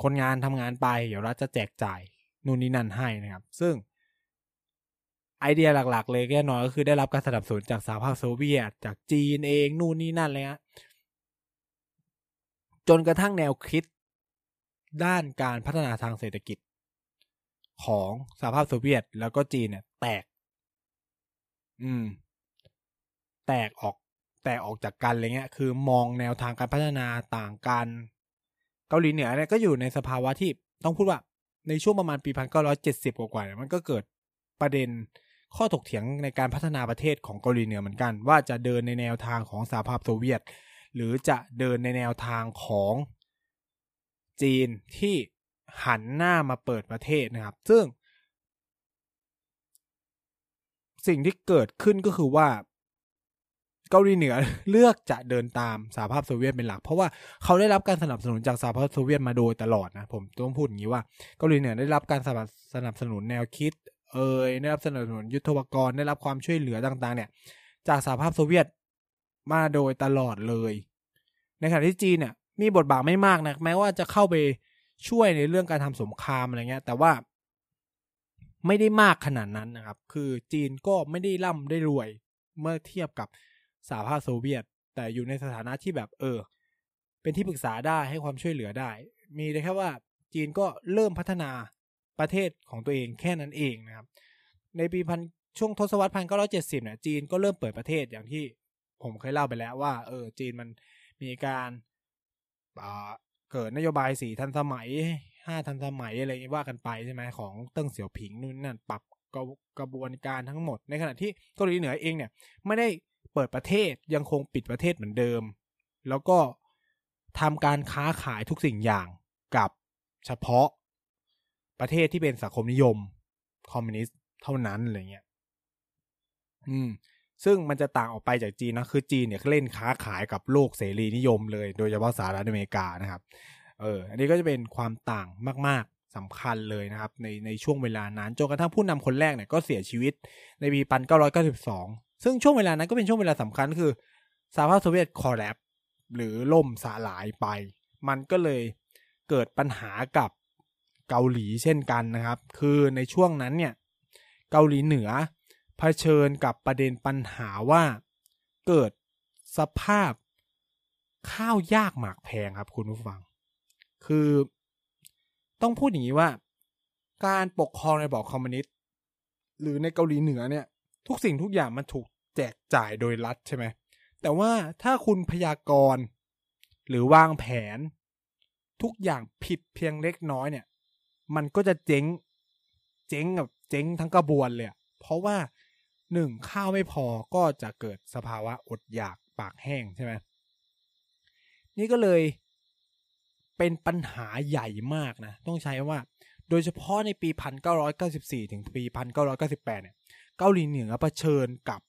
คนงานทำงานไป เดี๋ยวรัฐจะแจกจ่ายนู่นนี่นั่นให้นะครับ ซึ่งไอเดียหลัก ๆ เลยแน่นอนก็คือได้รับการสนับสนุนจากสหภาพโซเวียต จากจีนเองนู่นนี่นั่นเลยฮะจนกระทั่งแนวคิดด้านการพัฒนาทางเศรษฐกิจ ของสหภาพโซเวียตแล้วก็จีนเนี่ย แตก อืม แตกออก แตกออกจากกันอะไรเงี้ย คือมองแนวทางการพัฒนาต่างกัน เกาหลีเหนือเนี่ยก็อยู่ในสภาวะที่ต้องพูดว่า ในช่วงประมาณปีพันเก้าร้อยเจ็ดสิบกว่าๆมันก็เกิดประเด็นข้อถกเถียงในการพัฒนาประเทศของเกาหลีเหนือเหมือนกัน ว่าจะเดินในแนวทางของสหภาพโซเวียต หรือจะเดินในแนวทางของจีนที่ หันหน้ามาเปิดประเทศนะครับ ซึ่ง สิ่งที่เกิดขึ้นก็คือว่าเกาหลีเหนือเลือกจะเดินตามสหภาพโซเวียตเป็นหลัก เพราะว่าเขาได้รับการสนับสนุนจากสหภาพโซเวียตมาโดยตลอดนะผมต้องพูดอย่างนี้ว่าเกาหลีเหนือได้รับการสนับสนุนแนวคิด เอ่ยได้รับสนับสนุนยุทธปกรณ์ได้รับความช่วยเหลือต่าง ๆ เนี่ย จากสหภาพโซเวียตมาโดยตลอดเลย ในขณะที่จีนเนี่ยมีบทบาทไม่มากนะแม้ว่าจะเข้าไป ช่วยในเรื่องการทำสงครามอะไรเงี้ย แต่ว่าไม่ได้มากขนาดนั้นนะครับ คือจีนก็ไม่ได้ร่ำได้รวยเมื่อเทียบกับสหภาพโซเวียต แต่อยู่ในสถานะที่แบบเออ เป็นที่ปรึกษาได้ให้ความช่วยเหลือได้ มีแต่แค่ว่าจีนก็เริ่มพัฒนาประเทศของตัวเองแค่นั้นเองนะครับ ในปีพันช่วงทศวรรษพันเก้าร้อยเจ็ดสิบเนี่ยจีนก็เริ่มเปิดประเทศอย่างที่ผมเคยเล่าไปแล้วว่า เออ จีนมันมีการ เกิดนโยบายสี่ทันสมัยห้าทันสมัยอะไรว่ากันไปใช่ไหมของเติ้งเสี่ยวผิงนู่นนั่นปรับกระบวนการทั้งหมด ในขณะที่เกาหลีเหนือเองเนี่ยไม่ได้เปิดประเทศยังคงปิดประเทศเหมือนเดิม แล้วก็ทำการค้าขายทุกสิ่งอย่างกับเฉพาะประเทศที่เป็นสังคมนิยม คอมมิวนิสต์เท่านั้นอะไรเงี้ย อืม ซึ่งมันจะต่างออกไปจากจีนนะคือจีนเนี่ยเล่นค้าขายกับโลกเสรีนิยมเลย โดยเฉพาะสหรัฐอเมริกานะครับเอออันนี้ก็จะเป็นความต่างมากๆสำคัญเลยนะครับ ในในช่วงเวลานั้นจนกระทั่งผู้นำคนแรกเนี่ยก็เสียชีวิตในปีพันเก้าร้อยเก้าสิบสองซึ่งช่วงเวลานั้นก็เป็นช่วงเวลาสำคัญคือสหภาพโซเวียตคอแรปหรือล่มสลายไป มันก็เลยเกิดปัญหากับเกาหลีเช่นกันนะครับ คือในช่วงนั้นเนี่ยเกาหลีเหนือ เผชิญกับประเด็นปัญหาว่าเกิดสภาพข้าวยากหมากแพงครับ คุณผู้ฟัง คือต้องพูดอย่างนี้ว่า การปกครองในบอกคอมมิวนิสต์หรือในเกาหลีเหนือเนี่ย ทุกสิ่งทุกอย่างมันถูกแจกจ่ายโดยรัฐใช่ไหมแต่ว่าถ้าคุณพยากรณ์หรือวางแผน ทุกอย่างผิดเพียงเล็กน้อยเนี่ย มันก็จะเจ๊ง เจ๊งกับเจ๊งทั้งกระบวนเลยเพราะว่า หนึ่งข้าวไม่พอก็จะเกิดสภาวะอดอยากปากแห้งใช่ไหมนี่ก็เลยเป็นปัญหาใหญ่มากนะ ต้องใช้ว่า โดยเฉพาะในปี 1994 ถึงปี 1998 เนี่ย เกาหลีเหนือเผชิญกับ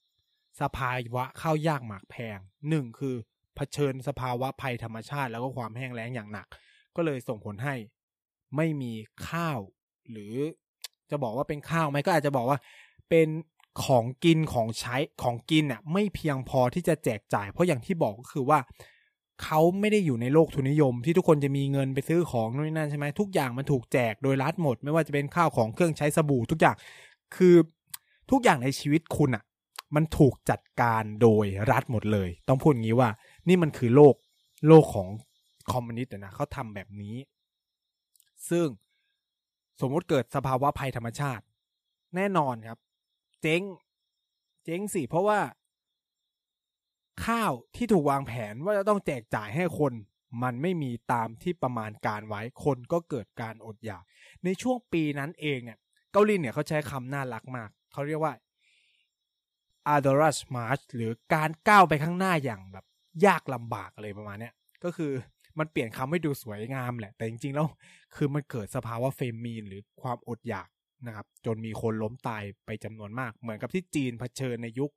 สภาวะข้าวยากหมากแพงหนึ่งคือเผชิญสภาวะภัยธรรมชาติ แล้วก็ความแห้งแล้งอย่างหนัก ก็เลยส่งผลให้ไม่มีข้าว หรือจะบอกว่าเป็นข้าวไหมก็อาจจะบอกว่าเป็น ของกินของใช้ของกินอะไม่เพียงพอที่จะแจกจ่าย เพราะอย่างที่บอกก็คือว่าเขาไม่ได้อยู่ในโลกทุนนิยม ที่ทุกคนจะมีเงินไปซื้อของนู่นนั่นใช่ไหมทุกอย่างมันถูกแจกโดยรัฐหมด ไม่ว่าจะเป็นข้าวของเครื่องใช้สบู่ทุกอย่างคือทุกอย่างในชีวิตคุณอะ มันถูกจัดการโดยรัฐหมดเลย ต้องพูดงี้ว่า นี่มันคือโลกโลกของคอมมิวนิสต์นะเขาทำแบบนี้ ซึ่งสมมติเกิดสภาวะภัยธรรมชาติ แน่นอนครับ เจ๊ง เจ๊งสิเพราะว่า ข้าวที่ถูกวางแผนว่าจะต้องแจกจ่ายให้คน มันไม่มีตามที่ประมาณการไว้คนก็เกิดการอดอยาก ในช่วงปีนั้นเองเนี่ยเกาหลีเนี่ยเขาใช้คำน่ารักมาก เขาเรียกว่า a d o r a s March หรือการก้าวไปข้างหน้าอย่างแบบ ยากลำบากอะไรประมาณเนี้ยก็คือมันเปลี่ยนคำให้ดูสวยงามแหละ แต่จริงๆแล้วคือมันเกิดสภาวะเฟมีนหรือความอดอยาก นะครับ จนมีคนล้มตายไปจำนวนมาก เหมือนกับที่จีนเผชิญในยุค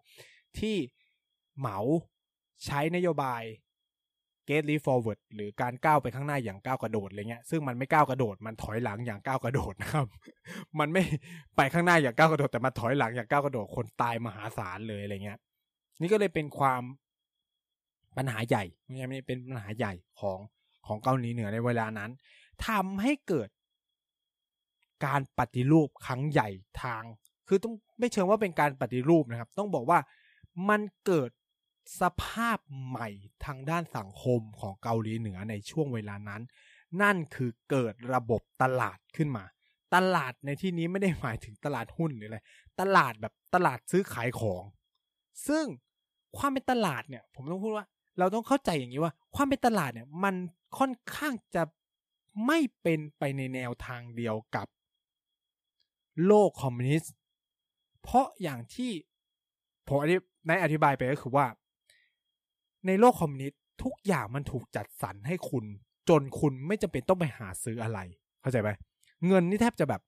ที่เหมาใช้นโยบาย get leap forward หรือการก้าวไปข้างหน้าอย่างก้าวกระโดดอะไรเงี้ย ซึ่งมันไม่ก้าวกระโดด มันถอยหลังอย่างก้าวกระโดดนะครับ มันไม่ไปข้างหน้าอย่างก้าวกระโดด แต่มันถอยหลังอย่างก้าวกระโดด คนตายมหาศาลเลยอะไรเงี้ย นี่ก็เลยเป็นความปัญหาใหญ่ไม่ใช่ไม่เป็นปัญหาใหญ่ของของเกาหลีเหนือในเวลานั้นทำให้เกิด การปฏิรูปครั้งใหญ่ทาง คือต้องไม่เชิงว่าเป็นการปฏิรูปนะครับ ต้องบอกว่ามันเกิดสภาพใหม่ทางด้านสังคมของเกาหลีเหนือในช่วงเวลานั้น นั่นคือเกิดระบบตลาดขึ้นมา ตลาดในที่นี้ไม่ได้หมายถึงตลาดหุ้นหรืออะไรตลาดแบบตลาดซื้อขายของ ซึ่งความเป็นตลาดเนี่ย ผมต้องพูดว่า เราต้องเข้าใจอย่างนี้ว่า ความเป็นตลาดเนี่ย มันค่อนข้างจะไม่เป็นไปในแนวทางเดียวกับ โลกคอมมิวนิสต์ เพราะอย่างที่ผมอธิในอธิบายไปก็คือว่า ในโลกคอมมิวนิสต์ทุกอย่างมันถูกจัดสรรให้คุณ จนคุณไม่จำเป็นต้องไปหาซื้ออะไร เข้าใจไหมเงินนี่แทบจะแบบ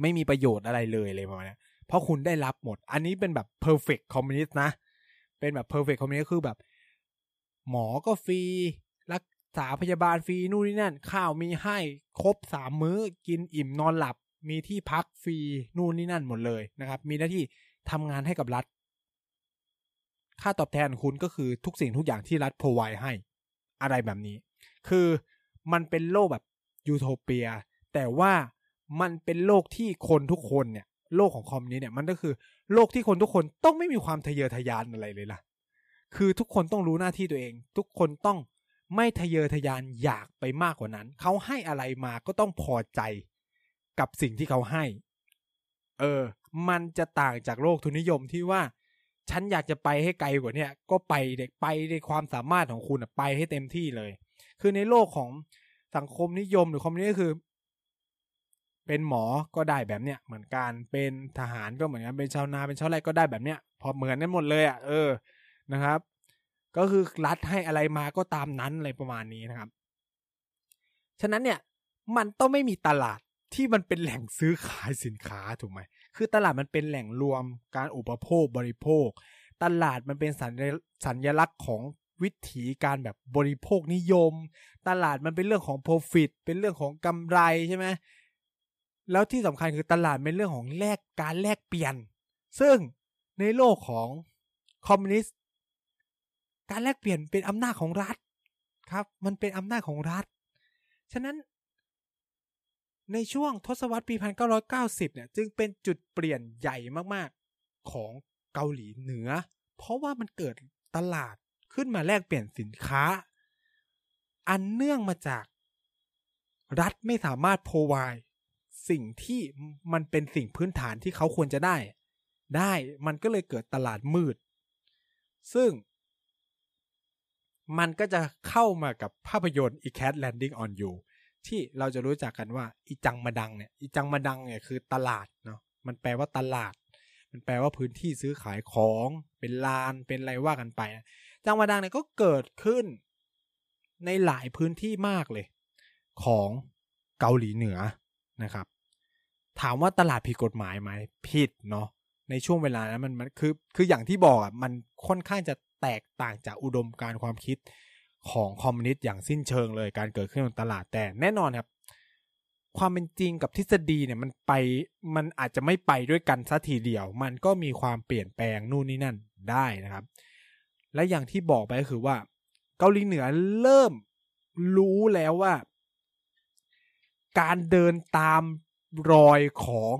ไม่มีประโยชน์อะไรเลยเลยประมาณนี้เพราะคุณได้รับหมด อันนี้เป็นแบบ perfect communist นะ เป็นแบบ perfect communist คือแบบ หมอก็ฟรี รักษาพยาบาลฟรี นู่นนี่นั่น ข้าวมีให้ ครบสามมื้อ กินอิ่มนอนหลับ มีที่พักฟรีนู่นนี่นั่นหมดเลยนะครับ มีหน้าที่ทำงานให้กับรัฐ ค่าตอบแทนคุณก็คือทุกสิ่งทุกอย่างที่รัฐพรอไวให้อะไรแบบนี้ คือมันเป็นโลกแบบยูโทเปีย แต่ว่ามันเป็นโลกที่คนทุกคนเนี่ย โลกของคอมนิสต์เนี่ยมันก็คือโลกที่คนทุกคนต้องไม่มีความทะเยอทะยานอะไรเลยล่ะ คือทุกคนต้องรู้หน้าที่ตัวเอง ทุกคนต้องไม่ทะเยอทะยานอยากไปมากกว่านั้น เขาให้อะไรมาก็ต้องพอใจ กับสิ่งที่เขาให้ เออ มันจะต่างจากโลกทุนนิยมที่ว่า ฉันอยากจะไปให้ไกลกว่านี้ก็ไปเด็กไปในความสามารถของคุณไปให้เต็มที่เลย คือในโลกของสังคมนิยมหรือคอมมิวนิสต์คือ เป็นหมอก็ได้แบบเนี้ยเหมือนกันเป็นทหารก็เหมือนกันเป็นชาวนาเป็นชาวไร่ก็ได้แบบเนี้ย พอเหมือนกันหมดเลยอะเออนะครับ ก็คือรัฐให้อะไรมาก็ตามนั้นอะไรประมาณนี้นะครับ ฉะนั้นเนี่ยมันต้องไม่มีตลาด ที่มันเป็นแหล่งซื้อขายสินค้าถูกไหม คือตลาดมันเป็นแหล่งรวมการอุปโภคบริโภค ตลาดมันเป็นสัญสัญลักษณ์ของวิถีการแบบบริโภคนิยม ตลาดมันเป็นเรื่องของ profit เป็นเรื่องของกำไรใช่ไหมแล้วที่สำคัญคือตลาดเป็นเรื่องของแลกการแลกเปลี่ยน ซึ่งในโลกของคอมมิวนิสต์การแลกเปลี่ยนเป็นอำนาจของรัฐครับ มันเป็นอำนาจของรัฐ ฉะนั้น ในช่วงทศวรรษปี 1990 เนี่ย จึงเป็นจุดเปลี่ยนใหญ่มากๆของเกาหลีเหนือ เพราะว่ามันเกิดตลาดขึ้นมาแลกเปลี่ยนสินค้า อันเนื่องมาจาก รัฐไม่สามารถ provide สิ่งที่มันเป็นสิ่งพื้นฐานที่เขาควรจะได้ ได้มันก็เลยเกิดตลาดมืด ซึ่ง มันก็จะเข้ามากับภาพยนตร์ e cat landing on you ที่เราจะรู้จักกันว่าอีจังมาดังเนี่ยอีจังมาดังเนี่ยคือตลาดเนาะมันแปลว่าตลาด มันแปลว่าพื้นที่ซื้อขายของเป็นลานเป็นอะไรว่ากันไปนะจังมาดังเนี่ยก็เกิดขึ้นในหลายพื้นที่มากเลย ของเกาหลีเหนือนะครับ ถามว่าตลาดผิดกฎหมายไหมผิดเนาะในช่วงเวลานั้นมันมันคือคืออย่างที่บอกอะมันค่อนข้างจะแตกต่างจากอุดมการความคิด ของคอมมิวนิสต์อย่างสิ้นเชิงเลยการเกิดขึ้นของตลาดแต่แน่นอนครับ ความเป็นจริงกับทฤษฎีเนี่ยมันไปมันอาจจะไม่ไปด้วยกันซะทีเดียว มันก็มีความเปลี่ยนแปลงนู่นนี่นั่นได้นะครับ และอย่างที่บอกไปก็คือว่า เกาหลีเหนือเริ่มรู้แล้วว่า การเดินตามรอยของ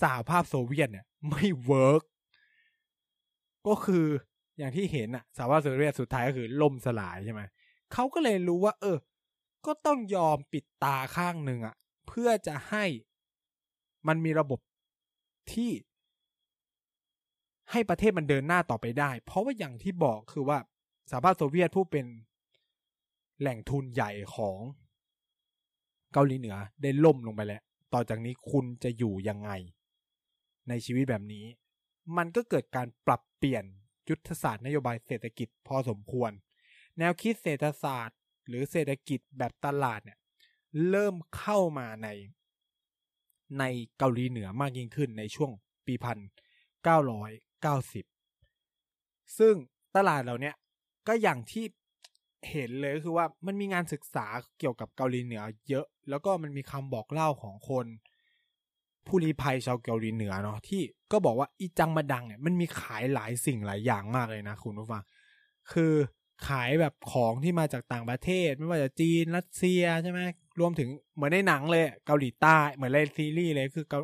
สหภาพโซเวียตเนี่ยไม่เวิร์กก็คือ อย่างที่เห็นอะสหภาพโซเวียตสุดท้ายก็คือล่มสลายใช่ไหมเขาก็เลยรู้ว่า เออ ก็ต้องยอมปิดตาข้างหนึ่งอะเพื่อจะให้มันมีระบบที่ให้ประเทศมันเดินหน้าต่อไปได้ เพราะว่าอย่างที่บอกคือว่าสหภาพโซเวียตผู้เป็นแหล่งทุนใหญ่ของเกาหลีเหนือได้ล่มลงไปแล้ว ต่อจากนี้คุณจะอยู่ยังไง ในชีวิตแบบนี้ มันก็เกิดการปรับเปลี่ยน ยุทธศาสตร์นโยบายเศรษฐกิจพอสมควร แนวคิดเศรษฐศาสตร์ หรือเศรษฐกิจแบบตลาดเนี่ยเริ่มเข้ามาในในเกาหลีเหนือมากยิ่งขึ้นในช่วงปีพันเก้าร้อยเก้าสิบซึ่งตลาดเหล่านี้ก็อย่างที่เห็นเลยคือว่ามันมีงานศึกษาเกี่ยวกับเกาหลีเหนือเยอะ แล้วก็มันมีคำบอกเล่าของคน ผู้ลี้ภัยชาวเกาหลีเหนือเนาะที่ ก็บอกว่าอีจังมาดังเนี่ยมันมีขายหลายสิ่งหลายอย่างมากเลยนะคุณผู้ฟัง คือขายแบบของที่มาจากต่างประเทศ ไม่ว่าจะจีนรัสเซียใช่ไหมรวมถึงเหมือนในหนังเลยเกาหลีใต้เหมือนในซีรีส์เลยคือเกา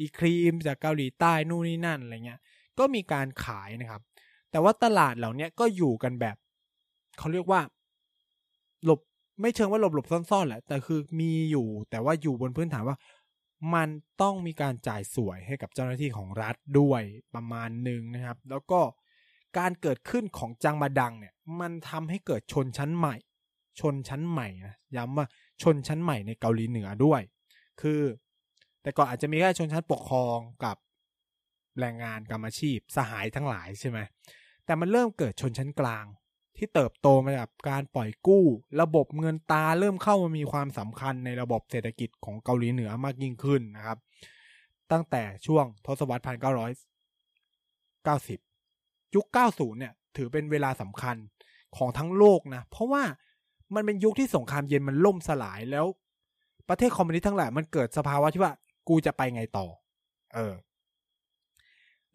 อีครีมจากเกาหลีใต้นู่นนี่นั่นอะไรเงี้ย ก็มีการขายนะครับ แต่ว่าตลาดเหล่านี้ก็อยู่กันแบบเขาเรียกว่า หลบไม่เชิงว่าหลบหลบซ่อนๆแหละแต่คือมีอยู่แต่ว่าอยู่บนพื้นฐานว่า มันต้องมีการจ่ายสวยให้กับเจ้าหน้าที่ของรัฐด้วยประมาณหนึ่งนะครับ แล้วก็การเกิดขึ้นของจังมาดังเนี่ยมันทำให้เกิดชนชั้นใหม่ ชนชั้นใหม่นะย้ำว่าชนชั้นใหม่ในเกาหลีเหนือด้วย คือ แต่ก่อนอาจจะมีแค่ชนชั้นปกครองกับแรงงานกรรมอาชีพสหายทั้งหลายใช่ไหมแต่มันเริ่มเกิดชนชั้นกลาง ที่เติบโตมาจากการปล่อยกู้ ระบบเงินตาเริ่มเข้ามามีความสำคัญในระบบเศรษฐกิจของเกาหลีเหนือมากยิ่งขึ้นนะครับ ตั้งแต่ช่วงทศวรรษพันเก้าร้อยเก้าสิบยุค 90 เนี่ย ถือเป็นเวลาสำคัญของทั้งโลกนะ เพราะว่ามันเป็นยุคที่สงครามเย็นมันล่มสลายแล้ว ประเทศคอมมิวนิสต์ทั้งหลายมันเกิดสภาวะที่ว่ากูจะไปไงต่อ เออ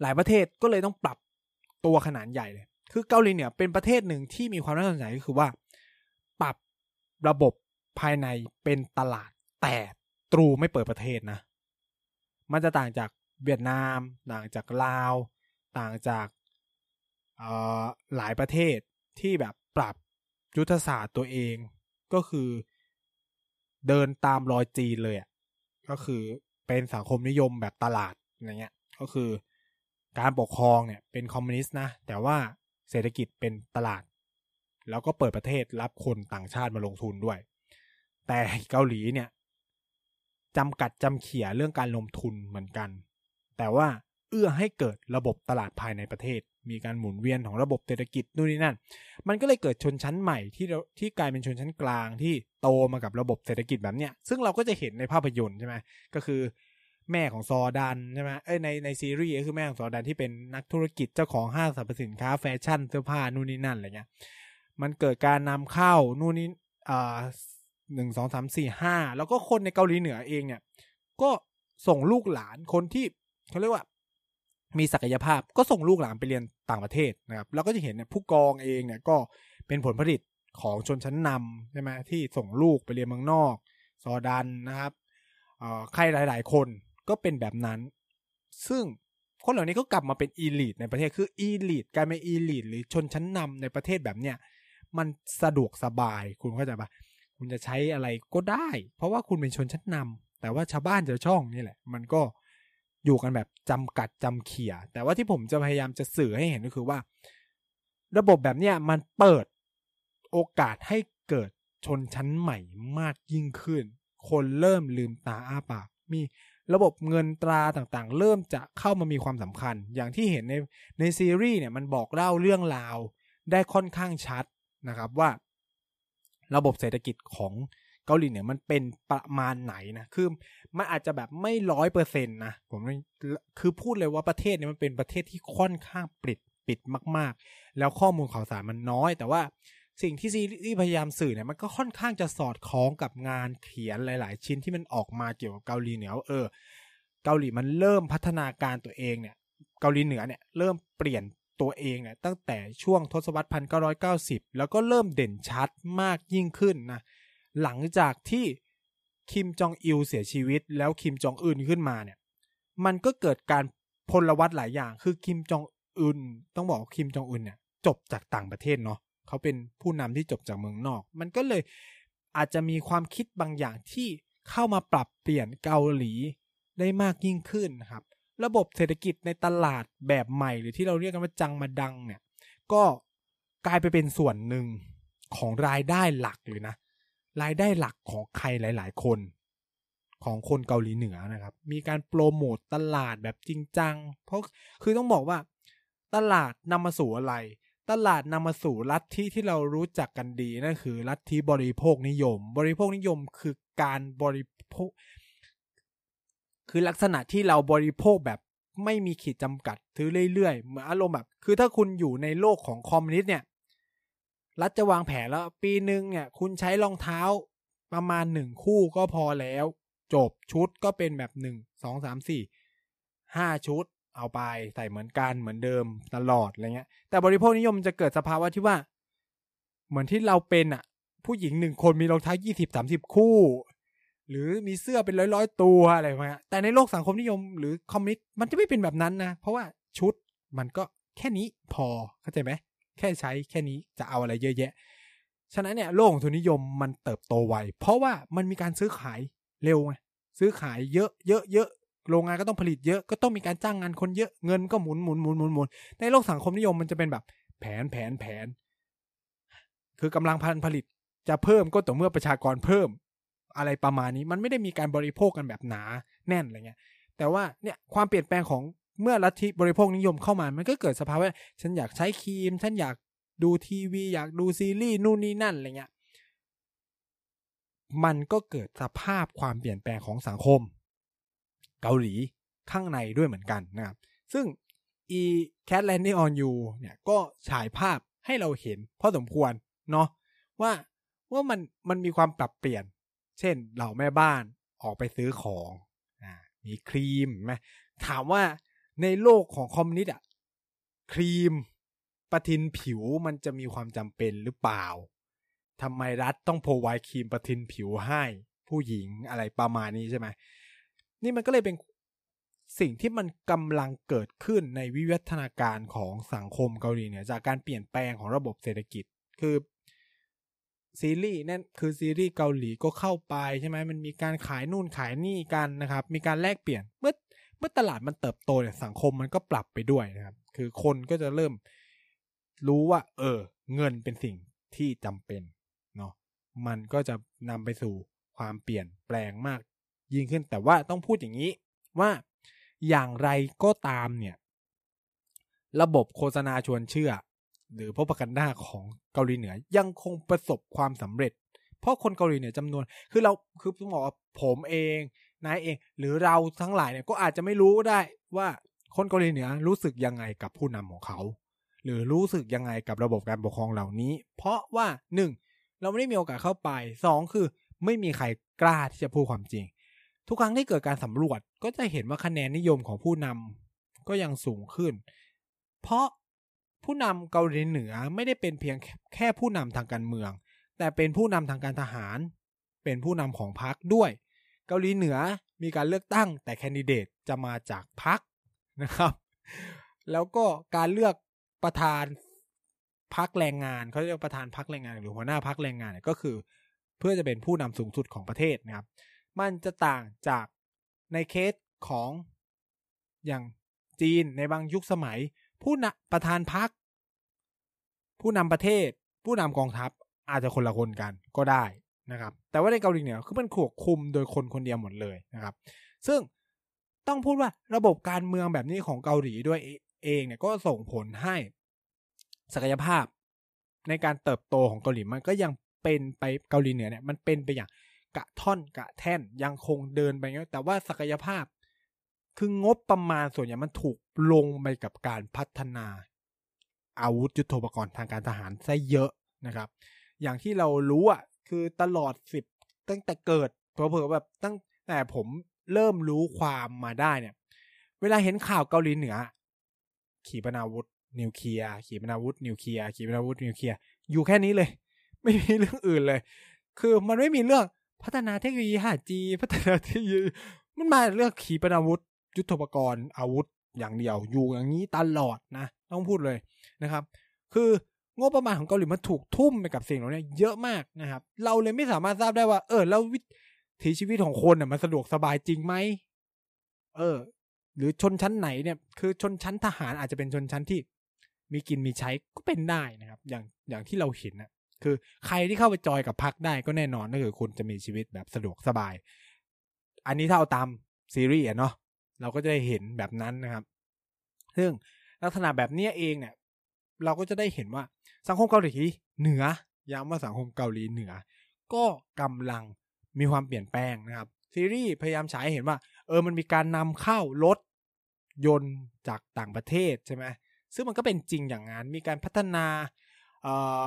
หลายประเทศก็เลยต้องปรับตัวขนาดใหญ่เลย คือเกาหลีเหนือเป็นประเทศหนึ่งที่มีความน่าสนใจก็คือว่า ปรับระบบภายในเป็นตลาด แต่ตรูไม่เปิดประเทศนะ มันจะต่างจากเวียดนาม ต่างจากลาว ต่างจากหลายประเทศที่แบบปรับยุทธศาสตร์ตัวเองก็คือเดินตามรอยจีนเลยอะก็คือเป็นสังคมนิยมแบบตลาดอะไรเงี้ย ก็คือการปกครองเนี่ยเป็นคอมมิวนิสต์นะ แต่ว่า เศรษฐกิจเป็นตลาด แล้วก็เปิดประเทศรับคนต่างชาติมาลงทุนด้วย แต่เกาหลีเนี่ยจำกัดจำเขี่ยเรื่องการลงทุนเหมือนกัน แต่ว่าเอื้อให้เกิดระบบตลาดภายในประเทศ มีการหมุนเวียนของระบบเศรษฐกิจนู่นนี่นั่น มันก็เลยเกิดชนชั้นใหม่ที่ที่กลายเป็นชนชั้นกลางที่โตมากับระบบเศรษฐกิจแบบเนี้ย ซึ่งเราก็จะเห็นในภาพยนตร์ใช่ไหมก็คือ แม่ของซอดันใช่ไหมเอ้ยในในซีรีส์ก็คือแม่ของซอดันที่เป็นนักธุรกิจเจ้าของห้างสรรพสินค้าแฟชั่นเสื้อผ้านู่นนี่นั่นอะไรเงี้ยมันเกิดการนำเข้านู่นนี่อ่าหนึ่งสองสามสี่ห้าแล้วก็คนในเกาหลีเหนือเองเนี่ย ก็ส่งลูกหลานคนที่เขาเรียกว่า มีศักยภาพก็ส่งลูกหลานไปเรียนต่างประเทศนะครับแล้วก็จะเห็นเนี่ยผู้กองเองเนี่ยก็เป็นผลผลิตของชนชั้นนำใช่ไหมที่ส่งลูกไปเรียนเมืองนอก ซอดันนะครับใครหลาย ๆ คน ก็เป็นแบบนั้น ซึ่งคนเหล่านี้ก็กลับมาเป็นอีลิทในประเทศคืออีลิทกลายเป็นอีลิทหรือชนชั้นนำในประเทศแบบเนี้ยมันสะดวกสบายคุณเข้าใจปะคุณจะใช้อะไรก็ได้ เพราะว่าคุณเป็นชนชั้นนำแต่ว่าชาวบ้านชาวช่องนี่แหละ มันก็อยู่กันแบบจำกัดจำเขี่ย แต่ว่าที่ผมจะพยายามจะสื่อให้เห็นก็คือว่า ระบบแบบเนี้ยมันเปิดโอกาสให้เกิดชนชั้นใหม่มากยิ่งขึ้น คนเริ่มลืมตาอ้าปากมี ระบบเงินตราต่างๆ เริ่มจะเข้ามามีความสำคัญ อย่างที่เห็นในในซีรีส์เนี่ยมันบอกเล่าเรื่องราว ได้ค่อนข้างชัดนะครับว่า ระบบเศรษฐกิจของเกาหลีเหนือมันเป็นประมาณไหนนะคือมันอาจจะแบบไม่ร้อยเปอร์เซ็นต์นะผมคือพูดเลยว่าประเทศเนี่ยมันเป็นประเทศที่ค่อนข้างปิดปิดมาก ๆ แล้วข้อมูลข่าวสารมันน้อย แต่ว่า สิ่งที่ซีรีส์พยายามสื่อเนี่ยมันก็ค่อนข้างจะสอดคล้องกับงานเขียนหลาย ๆ ชิ้นที่มันออกมาเกี่ยวกับเกาหลีเหนือเออ เกาหลีมันเริ่มพัฒนาการตัวเองเนี่ย เกาหลีเหนือเนี่ยเริ่มเปลี่ยนตัวเองเนี่ยตั้งแต่ช่วงทศวรรษพันเก้าร้อยเก้าสิบแล้วก็เริ่มเด่นชัดมากยิ่งขึ้นนะหลังจากที่คิมจองอิลเสียชีวิต แล้วคิมจองอึนขึ้นมาเนี่ย มันก็เกิดการพลวัตหลายอย่าง คือคิมจองอึนต้องบอกคิมจองอึนเนี่ยจบจากต่างประเทศเนาะ เขาเป็นผู้นำที่จบจากเมืองนอก มันก็เลยอาจจะมีความคิดบางอย่างที่เข้ามาปรับเปลี่ยนเกาหลีได้มากยิ่งขึ้นนะครับ ระบบเศรษฐกิจในตลาดแบบใหม่ หรือที่เราเรียกกันว่าจังมาดังเนี่ย ก็กลายไปเป็นส่วนหนึ่งของรายได้หลักเลยนะ รายได้หลักของใครหลาย ๆ คนของคนเกาหลีเหนือนะครับ มีการโปรโมตตลาดแบบจริงจัง เพราะคือต้องบอกว่า ตลาดนำมาสู่อะไร ตลาดนำมาสู่ลัทธิที่เรารู้จักกันดีนั่นคือลัทธิบริโภคนิยม บริโภคนิยมคือการบริโภค คือลักษณะที่เราบริโภคแบบไม่มีขีดจำกัดถือเรื่อยๆเหมือนอารมณ์แบบ คือถ้าคุณอยู่ในโลกของคอมมิวนิสต์เนี่ย รัฐจะวางแผนแล้ว ปีหนึ่งเนี่ย คุณใช้รองเท้าประมาณหนึ่งคู่ก็พอแล้ว จบชุดก็เป็นแบบหนึ่งสองสามสี่ห้าชุด เอาไปใส่เหมือนกันเหมือนเดิมตลอดอะไรเงี้ย แต่บริโภคนิยมจะเกิดสภาวะที่ว่า เหมือนที่เราเป็นอะผู้หญิงหนึ่งคนมีรองเท้ายี่สิบสามสิบคู่ หรือมีเสื้อเป็นร้อยร้อยตัวอะไรมาแต่ในโลกสังคมนิยมหรือคอมมิวนิสต์มันจะไม่เป็นแบบนั้นนะ เพราะว่าชุดมันก็แค่นี้พอเข้าใจไหมแค่ใช้แค่นี้จะเอาอะไรเยอะแยะ ฉะนั้นเนี่ยโลกของทุนนิยมมันเติบโตไวเพราะว่ามันมีการซื้อขายเร็วไงซื้อขายเยอะเยอะเยอะ โรงงานก็ต้องผลิตเยอะก็ต้องมีการจ้างงานคนเยอะเงินก็หมุนหมุนหมุนหมุนหมุนในโลกสังคมนิยมมันจะเป็นแบบ แผนแผนแผน คือกำลังพันผลิตจะเพิ่มก็ต่อเมื่อประชากรเพิ่ม อะไรประมาณนี้มันไม่ได้มีการบริโภคกันแบบหนาแน่นอะไรเงี้ย แต่ว่าเนี่ยความเปลี่ยนแปลงของเมื่อลัทธิบริโภคนิยมเข้ามา มันก็เกิดสภาวะฉันอยากใช้ครีม ฉันอยากดูทีวี อยากดูซีรีส์นู่นนี่นั่นอะไรเงี้ย มันก็เกิดสภาพความเปลี่ยนแปลงของสังคม เกาหลีข้างในด้วยเหมือนกันนะครับ ซึ่ง e cat landing on you เนี่ยก็ฉายภาพให้เราเห็นพอสมควรเนาะว่าว่ามันมันมีความปรับเปลี่ยน เช่นเหล่าแม่บ้านออกไปซื้อของอ่ามีครีมไหมถามว่าในโลกของคอมมิวนิสต์อะครีมปะทินผิวมันจะมีความจำเป็นหรือเปล่าทำไมรัฐต้องโพรไวครีมปะทินผิวให้ผู้หญิงอะไรประมาณนี้ใช่ไหม นี่มันก็เลยเป็นสิ่งที่มันกำลังเกิดขึ้นในวิวัฒนาการของสังคมเกาหลีเนี่ยจากการเปลี่ยนแปลงของระบบเศรษฐกิจคือซีรีส์นั่นคือซีรีส์เกาหลีก็เข้าไปใช่ไหมมันมีการขายนู่นขายนี่กันนะครับ มีการแลกเปลี่ยนเมื่อเมื่อตลาดมันเติบโตเนี่ยสังคมมันก็ปรับไปด้วยนะครับ คือคนก็จะเริ่มรู้ว่า เออ เงินเป็นสิ่งที่จำเป็นเนาะมันก็จะนำไปสู่ความเปลี่ยนแปลงมาก ยิ่งขึ้นแต่ว่าต้องพูดอย่างนี้ว่าอย่างไรก็ตามเนี่ย ระบบโฆษณาชวนเชื่อ หรือพบกันด้าของเกาหลีเหนือยังคงประสบความสำเร็จ เพราะคนเกาหลีเหนือจำนวน คือเราคือต้องบอกว่าผมเองนายเอง หรือเราทั้งหลายเนี่ยก็อาจจะไม่รู้ได้ว่าคนเกาหลีเหนือรู้สึกยังไงกับผู้นำของเขา หรือรู้สึกยังไงกับระบบการปกครองเหล่านี้ เพราะว่าหนึ่งเราไม่ได้มีโอกาสเข้าไปสองคือ ไม่มีใครกล้าที่จะพูดความจริง ทุกครั้งที่เกิดการสำรวจก็จะเห็นว่าคะแนนนิยมของผู้นำก็ยังสูงขึ้น เพราะผู้นำเกาหลีเหนือไม่ได้เป็นเพียงแค่ผู้นำทางการเมือง แต่เป็นผู้นำทางการทหาร เป็นผู้นำของพรรคด้วย เกาหลีเหนือมีการเลือกตั้ง แต่แคนดิเดตจะมาจากพรรคนะครับ แล้วก็การเลือกประธานพรรคแรงงานเขาเรียกประธานพรรคแรงงานหรือหัวหน้าพรรคแรงงานก็คือ เพื่อจะเป็นผู้นำสูงสุดของประเทศนะครับ มันจะต่างจากในเคสของอย่างจีนในบางยุคสมัย ผู้นประธานพรรคผู้นำประเทศ ผู้นำกองทัพอาจจะคนละคนกันก็ได้นะครับ แต่ว่าในเกาหลีเหนือคือมันควบคุมโดยคนคนเดียวหมดเลยนะครับ ซึ่งต้องพูดว่าระบบการเมืองแบบนี้ของเกาหลีด้วยเองเนี่ยก็ส่งผลให้ศักยภาพในการเติบโตของเกาหลีมันก็ยังเป็นไปเกาหลีเหนือเนี่ยมันเป็นไปอย่าง กะท่อนกะแท่นยังคงเดินไปงั้นแต่ว่าศักยภาพ คืองบประมาณส่วนใหญ่มันถูกลงไปกับการพัฒนา อาวุธยุทโธปกรณ์ทางการทหารซะเยอะนะครับ อย่างที่เรารู้อะคือตลอดสิบตั้งแต่เกิดเผลอแบบตั้งแต่ผมเริ่มรู้ความมาได้เนี่ย เวลาเห็นข่าวเกาหลีเหนือ ขีปนาวุธนิวเคลียร์ขีปนาวุธนิวเคลียร์ขีปนาวุธนิวเคลียร์อยู่แค่นี้เลย ไม่มีเรื่องอื่นเลย คือมันไม่มีเรื่อง พัฒนาเทคโนโลยี 5G พัฒนาเทคโนโลยีมันมาเรื่องขีปนาวุธ ยุทโธปกรณ์อาวุธอย่างเดียว อยู่อย่างนี้ตลอดนะ ต้องพูดเลยนะครับ คืองบประมาณของเกาหลีมันถูกทุ่มไปกับสิ่งเหล่านี้เยอะมากนะครับ เราเลยไม่สามารถทราบได้ว่า เออ แล้ววิถีชีวิตของคนน่ะมันสะดวกสบายจริงไหมเออ หรือชนชั้นไหนเนี่ย คือชนชั้นทหารอาจจะเป็นชนชั้นที่ มีกินมีใช้ก็เป็นได้นะครับ อย่างอย่างที่เราเห็นนะ คือใครที่เข้าไปจอยกับพักได้ก็แน่นอนก็คือคุณจะมีชีวิตแบบสะดวกสบาย อันนี้ถ้าเอาตามซีรีส์เนาะเราก็จะได้เห็นแบบนั้นนะครับ ซึ่งลักษณะแบบนี้เองเนี่ย เราก็จะได้เห็นว่าสังคมเกาหลีเหนือย้ำว่าสังคมเกาหลีเหนือ ก็กำลังมีความเปลี่ยนแปลงนะครับ ซีรีส์พยายามฉายเห็นว่า เออมันมีการนำเข้ารถยนต์จากต่างประเทศใช่ไหมซึ่งมันก็เป็นจริงอย่างนั้นมีการพัฒนาเอ่อ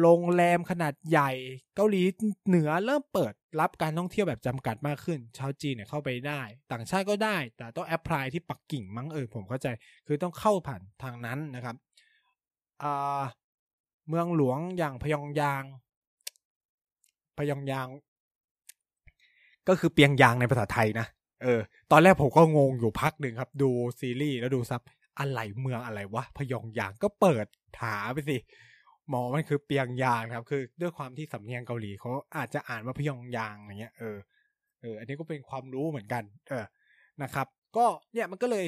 โรงแรมขนาดใหญ่ เกาหลีเหนือเริ่มเปิดรับการท่องเที่ยวแบบจำกัดมากขึ้น ชาวจีนเนี่ยเข้าไปได้ ต่างชาติก็ได้ แต่ต้องแอพพลายที่ปักกิ่งมั้งเออผมเข้าใจ คือต้องเข้าผ่านทางนั้นนะครับอ่าเมืองหลวงอย่างพยองยางพยองยาง ก็คือเปียงยางในภาษาไทยนะเออ ตอนแรกผมก็งงอยู่พักหนึ่งครับ ดูซีรีส์แล้วดูซับอะไรเมืองอะไรวะพยองยางก็เปิดถาไปสิ หมอมันคือเปียงยางครับ คือด้วยความที่สำเนียงเกาหลีเขาอาจจะอ่านว่าพยองยางอย่างเงี้ยเออเอออันนี้ก็เป็นความรู้เหมือนกัน เออนะครับ ก็เนี่ยมันก็เลย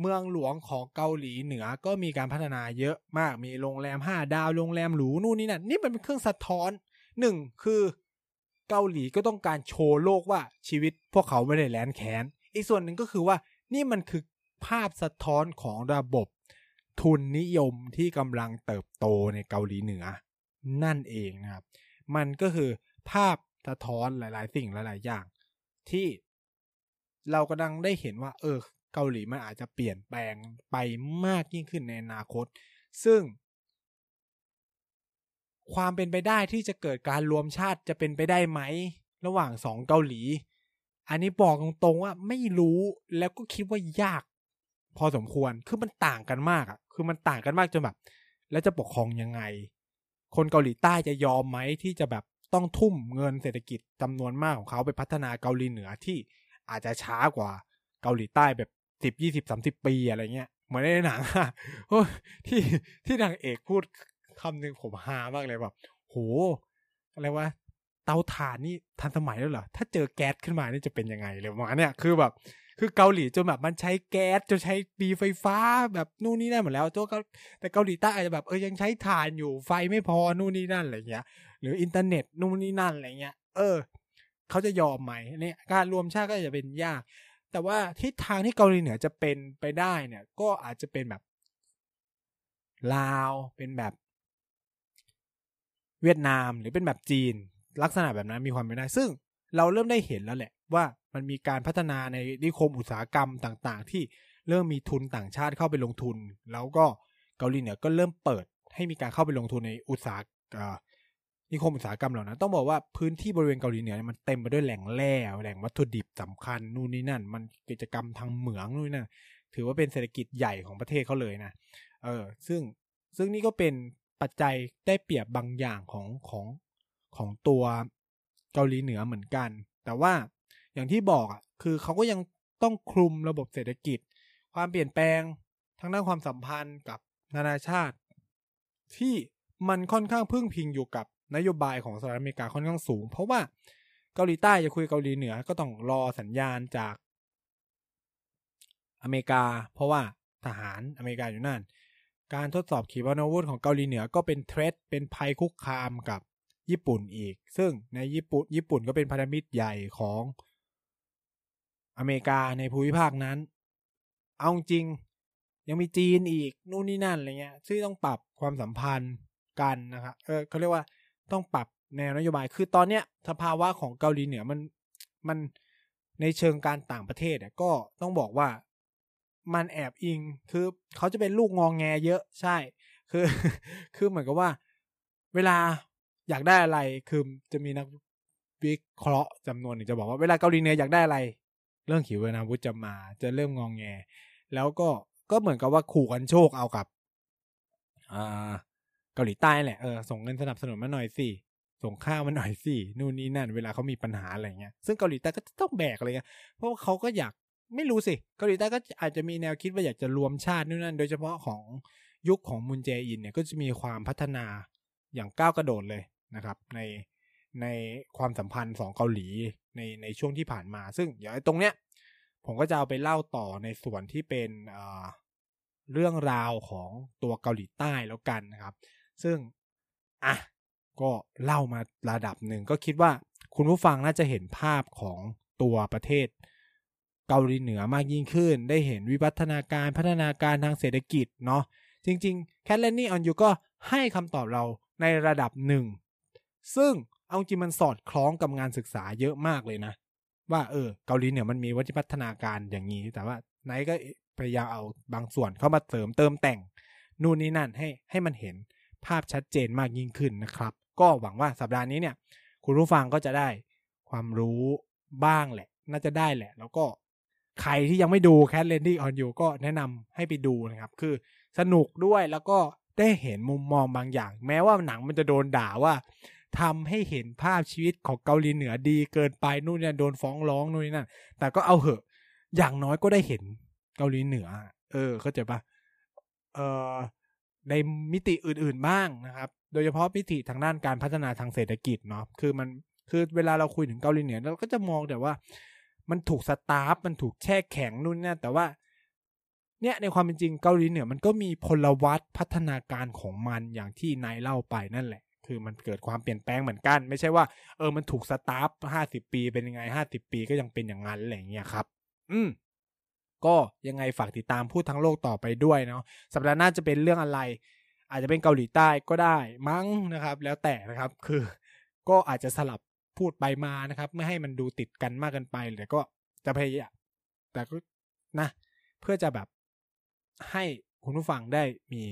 เมืองหลวงของเกาหลีเหนือก็มีการพัฒนาเยอะมากมีโรงแรมห้าดาวโรงแรมหรูนู่นนี่นั่นนี่มันเป็นเครื่องสะท้อนหนึ่งคือเกาหลีก็ต้องการโชว์โลกว่าชีวิตพวกเขาไม่ได้แลนแค้นอีกส่วนหนึ่งก็คือว่านี่มันคือภาพสะท้อนของระบบ ทุนนิยมที่กำลังเติบโตในเกาหลีเหนือ นั่นเองนะครับ มันก็คือภาพสะท้อนหลาย ๆ สิ่งหลาย ๆ อย่าง ที่เรากำลังได้เห็นว่า เออ เกาหลีมันอาจจะเปลี่ยนแปลงไปมากยิ่งขึ้นในอนาคต ซึ่ง ความเป็นไปได้ที่จะเกิดการรวมชาติจะเป็นไปได้ไหม ระหว่างสองเกาหลี อันนี้บอกตรง ๆ ว่าไม่รู้แล้วก็คิดว่ายาก พอสมควรคือมันต่างกันมากอะ คือมันต่างกันมากจนแบบ แล้วจะปกครองยังไง คนเกาหลีใต้จะยอมไหมที่จะแบบต้องทุ่มเงินเศรษฐกิจจำนวนมากของเขาไปพัฒนาเกาหลีเหนือที่อาจจะช้ากว่าเกาหลีใต้แบบสิบยี่สิบสามสิบปีอะไรเงี้ยเหมือนในหนังอะโอ้ที่ที่นางเอกพูดคำหนึ่งผมฮามากเลยแบบ โหอะไรวะ เตาถ่านนี่ทันสมัยแล้วเหรอ ถ้าเจอแก๊สขึ้นมานี่จะเป็นยังไงเลยประมาณเนี้ยคือแบบ คือเกาหลีจนแบบมันใช้แก๊สจนใช้ปีไฟฟ้าแบบนู่นนี่นั่นหมดแล้วตัวก็แต่เกาหลีใต้อาจจะแบบเออยังใช้ถ่านอยู่ไฟไม่พอนู่นนี่นั่นอะไรเงี้ย หรืออินเทอร์เน็ตนู่นนี่นั่นอะไรเงี้ย เออเขาจะยอมไหมเนี่ยการรวมชาติก็จะเป็นยาก แต่ว่าทิศทางที่เกาหลีเหนือจะเป็นไปได้เนี่ย ก็อาจจะเป็นแบบลาวเป็นแบบ เวียดนามหรือเป็นแบบจีน ลักษณะแบบนั้นมีความเป็นได้ ซึ่งเราเริ่มได้เห็นแล้วแหละว่ามันมีการพัฒนาในนิคมอุตสาหกรรมต่างๆ ที่เริ่มมีทุนต่างชาติเข้าไปลงทุน แล้วก็เกาหลีเหนือก็เริ่มเปิดให้มีการเข้าไปลงทุนในอุตสาหนิคมอุตสาหกรรมเหล่านั้นต้องบอกว่าพื้นที่บริเวณเกาหลีเหนือมันเต็มไปด้วยแหล่งแร่แหล่งวัตถุดิบสำคัญนู่นนี่นั่น มันกิจกรรมทางเหมืองนู่นนั่นถือว่าเป็นเศรษฐกิจใหญ่ของประเทศเขาเลยนะเออซึ่งซึ่งนี่ก็เป็นปัจจัยได้เปรียบบางอย่างของของ ของตัวเกาหลีเหนือเหมือนกัน แต่ว่าอย่างที่บอกอะคือเขาก็ยังต้องคลุมระบบเศรษฐกิจ ความเปลี่ยนแปลงทางด้านความสัมพันธ์กับนานาชาติ ที่มันค่อนข้างพึ่งพิงอยู่กับนโยบายของสหรัฐอเมริกาค่อนข้างสูง เพราะว่าเกาหลีใต้จะคุยเกาหลีเหนือก็ต้องรอสัญญาณจากอเมริกา เพราะว่าทหารอเมริกาอยู่นั่น การทดสอบขีปนาวุธของเกาหลีเหนือก็เป็นเทรดเป็นภัยคุกคามกับ ญี่ปุ่นอีก ซึ่งในญี่ปุ่นญี่ปุ่นก็เป็นพันธมิตรใหญ่ของอเมริกาในภูมิภาคนั้น เอาจริงยังมีจีนอีกนู่นนี่นั่นอะไรเงี้ยซึ่งต้องปรับความสัมพันธ์กันนะครับเออเขาเรียกว่าต้องปรับแนวนโยบายคือตอนเนี้ยสภาวะของเกาหลีเหนือมันมันในเชิงการต่างประเทศอะก็ต้องบอกว่ามันแอบอิงคือเขาจะเป็นลูกงองแงเยอะใช่ คือ คือเหมือนกับว่า เวลา อยากได้อะไรคือจะมีนักวิเคราะห์จำนวนหนึ่งจะบอกว่าเวลาเกาหลีเหนืออยากได้อะไร เรื่องขีปนาวุธจะมา จะเริ่มงองแง แล้วก็ก็เหมือนกับว่าขู่กันโชคเอากับอ่าเกาหลีใต้แหละเออส่งเงินสนับสนุนมาหน่อยสิส่งข้าวมาหน่อยสินู่นนี่นั่น เวลาเขามีปัญหาอะไรเงี้ยซึ่งเกาหลีใต้ก็ต้องแบกอะไรเงี้ยเพราะเขาก็อยากไม่รู้สิเกาหลีใต้ก็อาจจะมีแนวคิดว่าอยากจะรวมชาตินู่นนั่น โดยเฉพาะของยุคของมุนเจอินเนี่ยก็จะมีความพัฒนาอย่างก้าวกระโดดเลย นะครับ ในในความสัมพันธ์สองเกาหลีในในช่วงที่ผ่านมา ซึ่งอย่างตรงเนี้ย ผมก็จะเอาไปเล่าต่อในส่วนที่เป็นเรื่องราวของตัวเกาหลีใต้แล้วกันนะครับ ซึ่งอะก็เล่ามาระดับหนึ่งก็คิดว่าคุณผู้ฟังน่าจะเห็นภาพของตัวประเทศเกาหลีเหนือมากยิ่งขึ้น ได้เห็นวิวัฒนาการพัฒนาการทางเศรษฐกิจเนาะจริงๆแคทเลนนี่ออนยูก็ให้คำตอบเราในระดับหนึ่ง ซึ่งเอาจริงมันสอดคล้องกับงานศึกษาเยอะมากเลยนะ ว่าเออเกาหลีเหนือมันมีวัฒนนาการอย่างนี้ แต่ว่าไนก็พยายามเอาบางส่วนเข้ามาเสริมเติมแต่ง นู่นนี่นั่นให้ให้มันเห็นภาพชัดเจนมากยิ่งขึ้นนะครับ ก็หวังว่าสัปดาห์นี้เนี่ย คุณผู้ฟังก็จะได้ความรู้บ้างแหละ น่าจะได้แหละ แล้วก็ใครที่ยังไม่ดู Cat Landing on You ก็แนะนำให้ไปดูนะครับ คือสนุกด้วยแล้วก็ได้เห็นมุมมองบางอย่าง แม้ว่าหนังมันจะโดนด่าว่า ทำให้เห็นภาพชีวิตของเกาหลีเหนือดีเกินไปนู่นเนี่ยโดนฟ้องร้องนู่นนี่นั่นแต่ก็เอาเหอะ อย่างน้อยก็ได้เห็นเกาหลีเหนือ เออ เข้าใจปะเออในมิติอื่นๆบ้างนะครับ โดยเฉพาะมิติทางด้านการพัฒนาทางเศรษฐกิจเนาะคือมันคือเวลาเราคุยถึงเกาหลีเหนือเราก็จะมองแต่ว่า มันถูกสตาร์ฟมันถูกแช่แข็งนู่นนี่แต่ว่าเนี่ยในความเป็นจริงเกาหลีเหนือมันก็มีพลวัตพัฒนาการของมันอย่างที่นายเล่าไปนั่นแหละ คือมันเกิดความเปลี่ยนแปลงเหมือนกัน ไม่ใช่ว่าเออมันถูกสตาร์ฟห้าสิบปีเป็นยังไงห้าสิบปีก็ยังเป็นอย่างนั้นอะไรอย่างเงี้ยครับ อืมก็ยังไงฝากติดตามพูดทั้งโลกต่อไปด้วยเนาะสัปดาห์หน้าจะเป็นเรื่องอะไร อาจจะเป็นเกาหลีใต้ก็ได้มั้งนะครับ แล้วแต่นะครับคือก็อาจจะสลับพูดไปมานะครับ ไม่ให้มันดูติดกันมากเกินไปแต่ก็จะพยายามแต่ก็นะ เพื่อจะแบบให้คุณผู้ฟังได้มี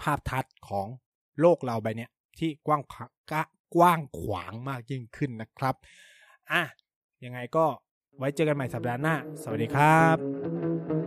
ภาพทัศน์ของ โลกเราใบเนี้ยที่กว้างกว้างขวางมากยิ่งขึ้นนะครับ อะ ยังไงก็ไว้เจอกันใหม่สัปดาห์หน้า สวัสดีครับ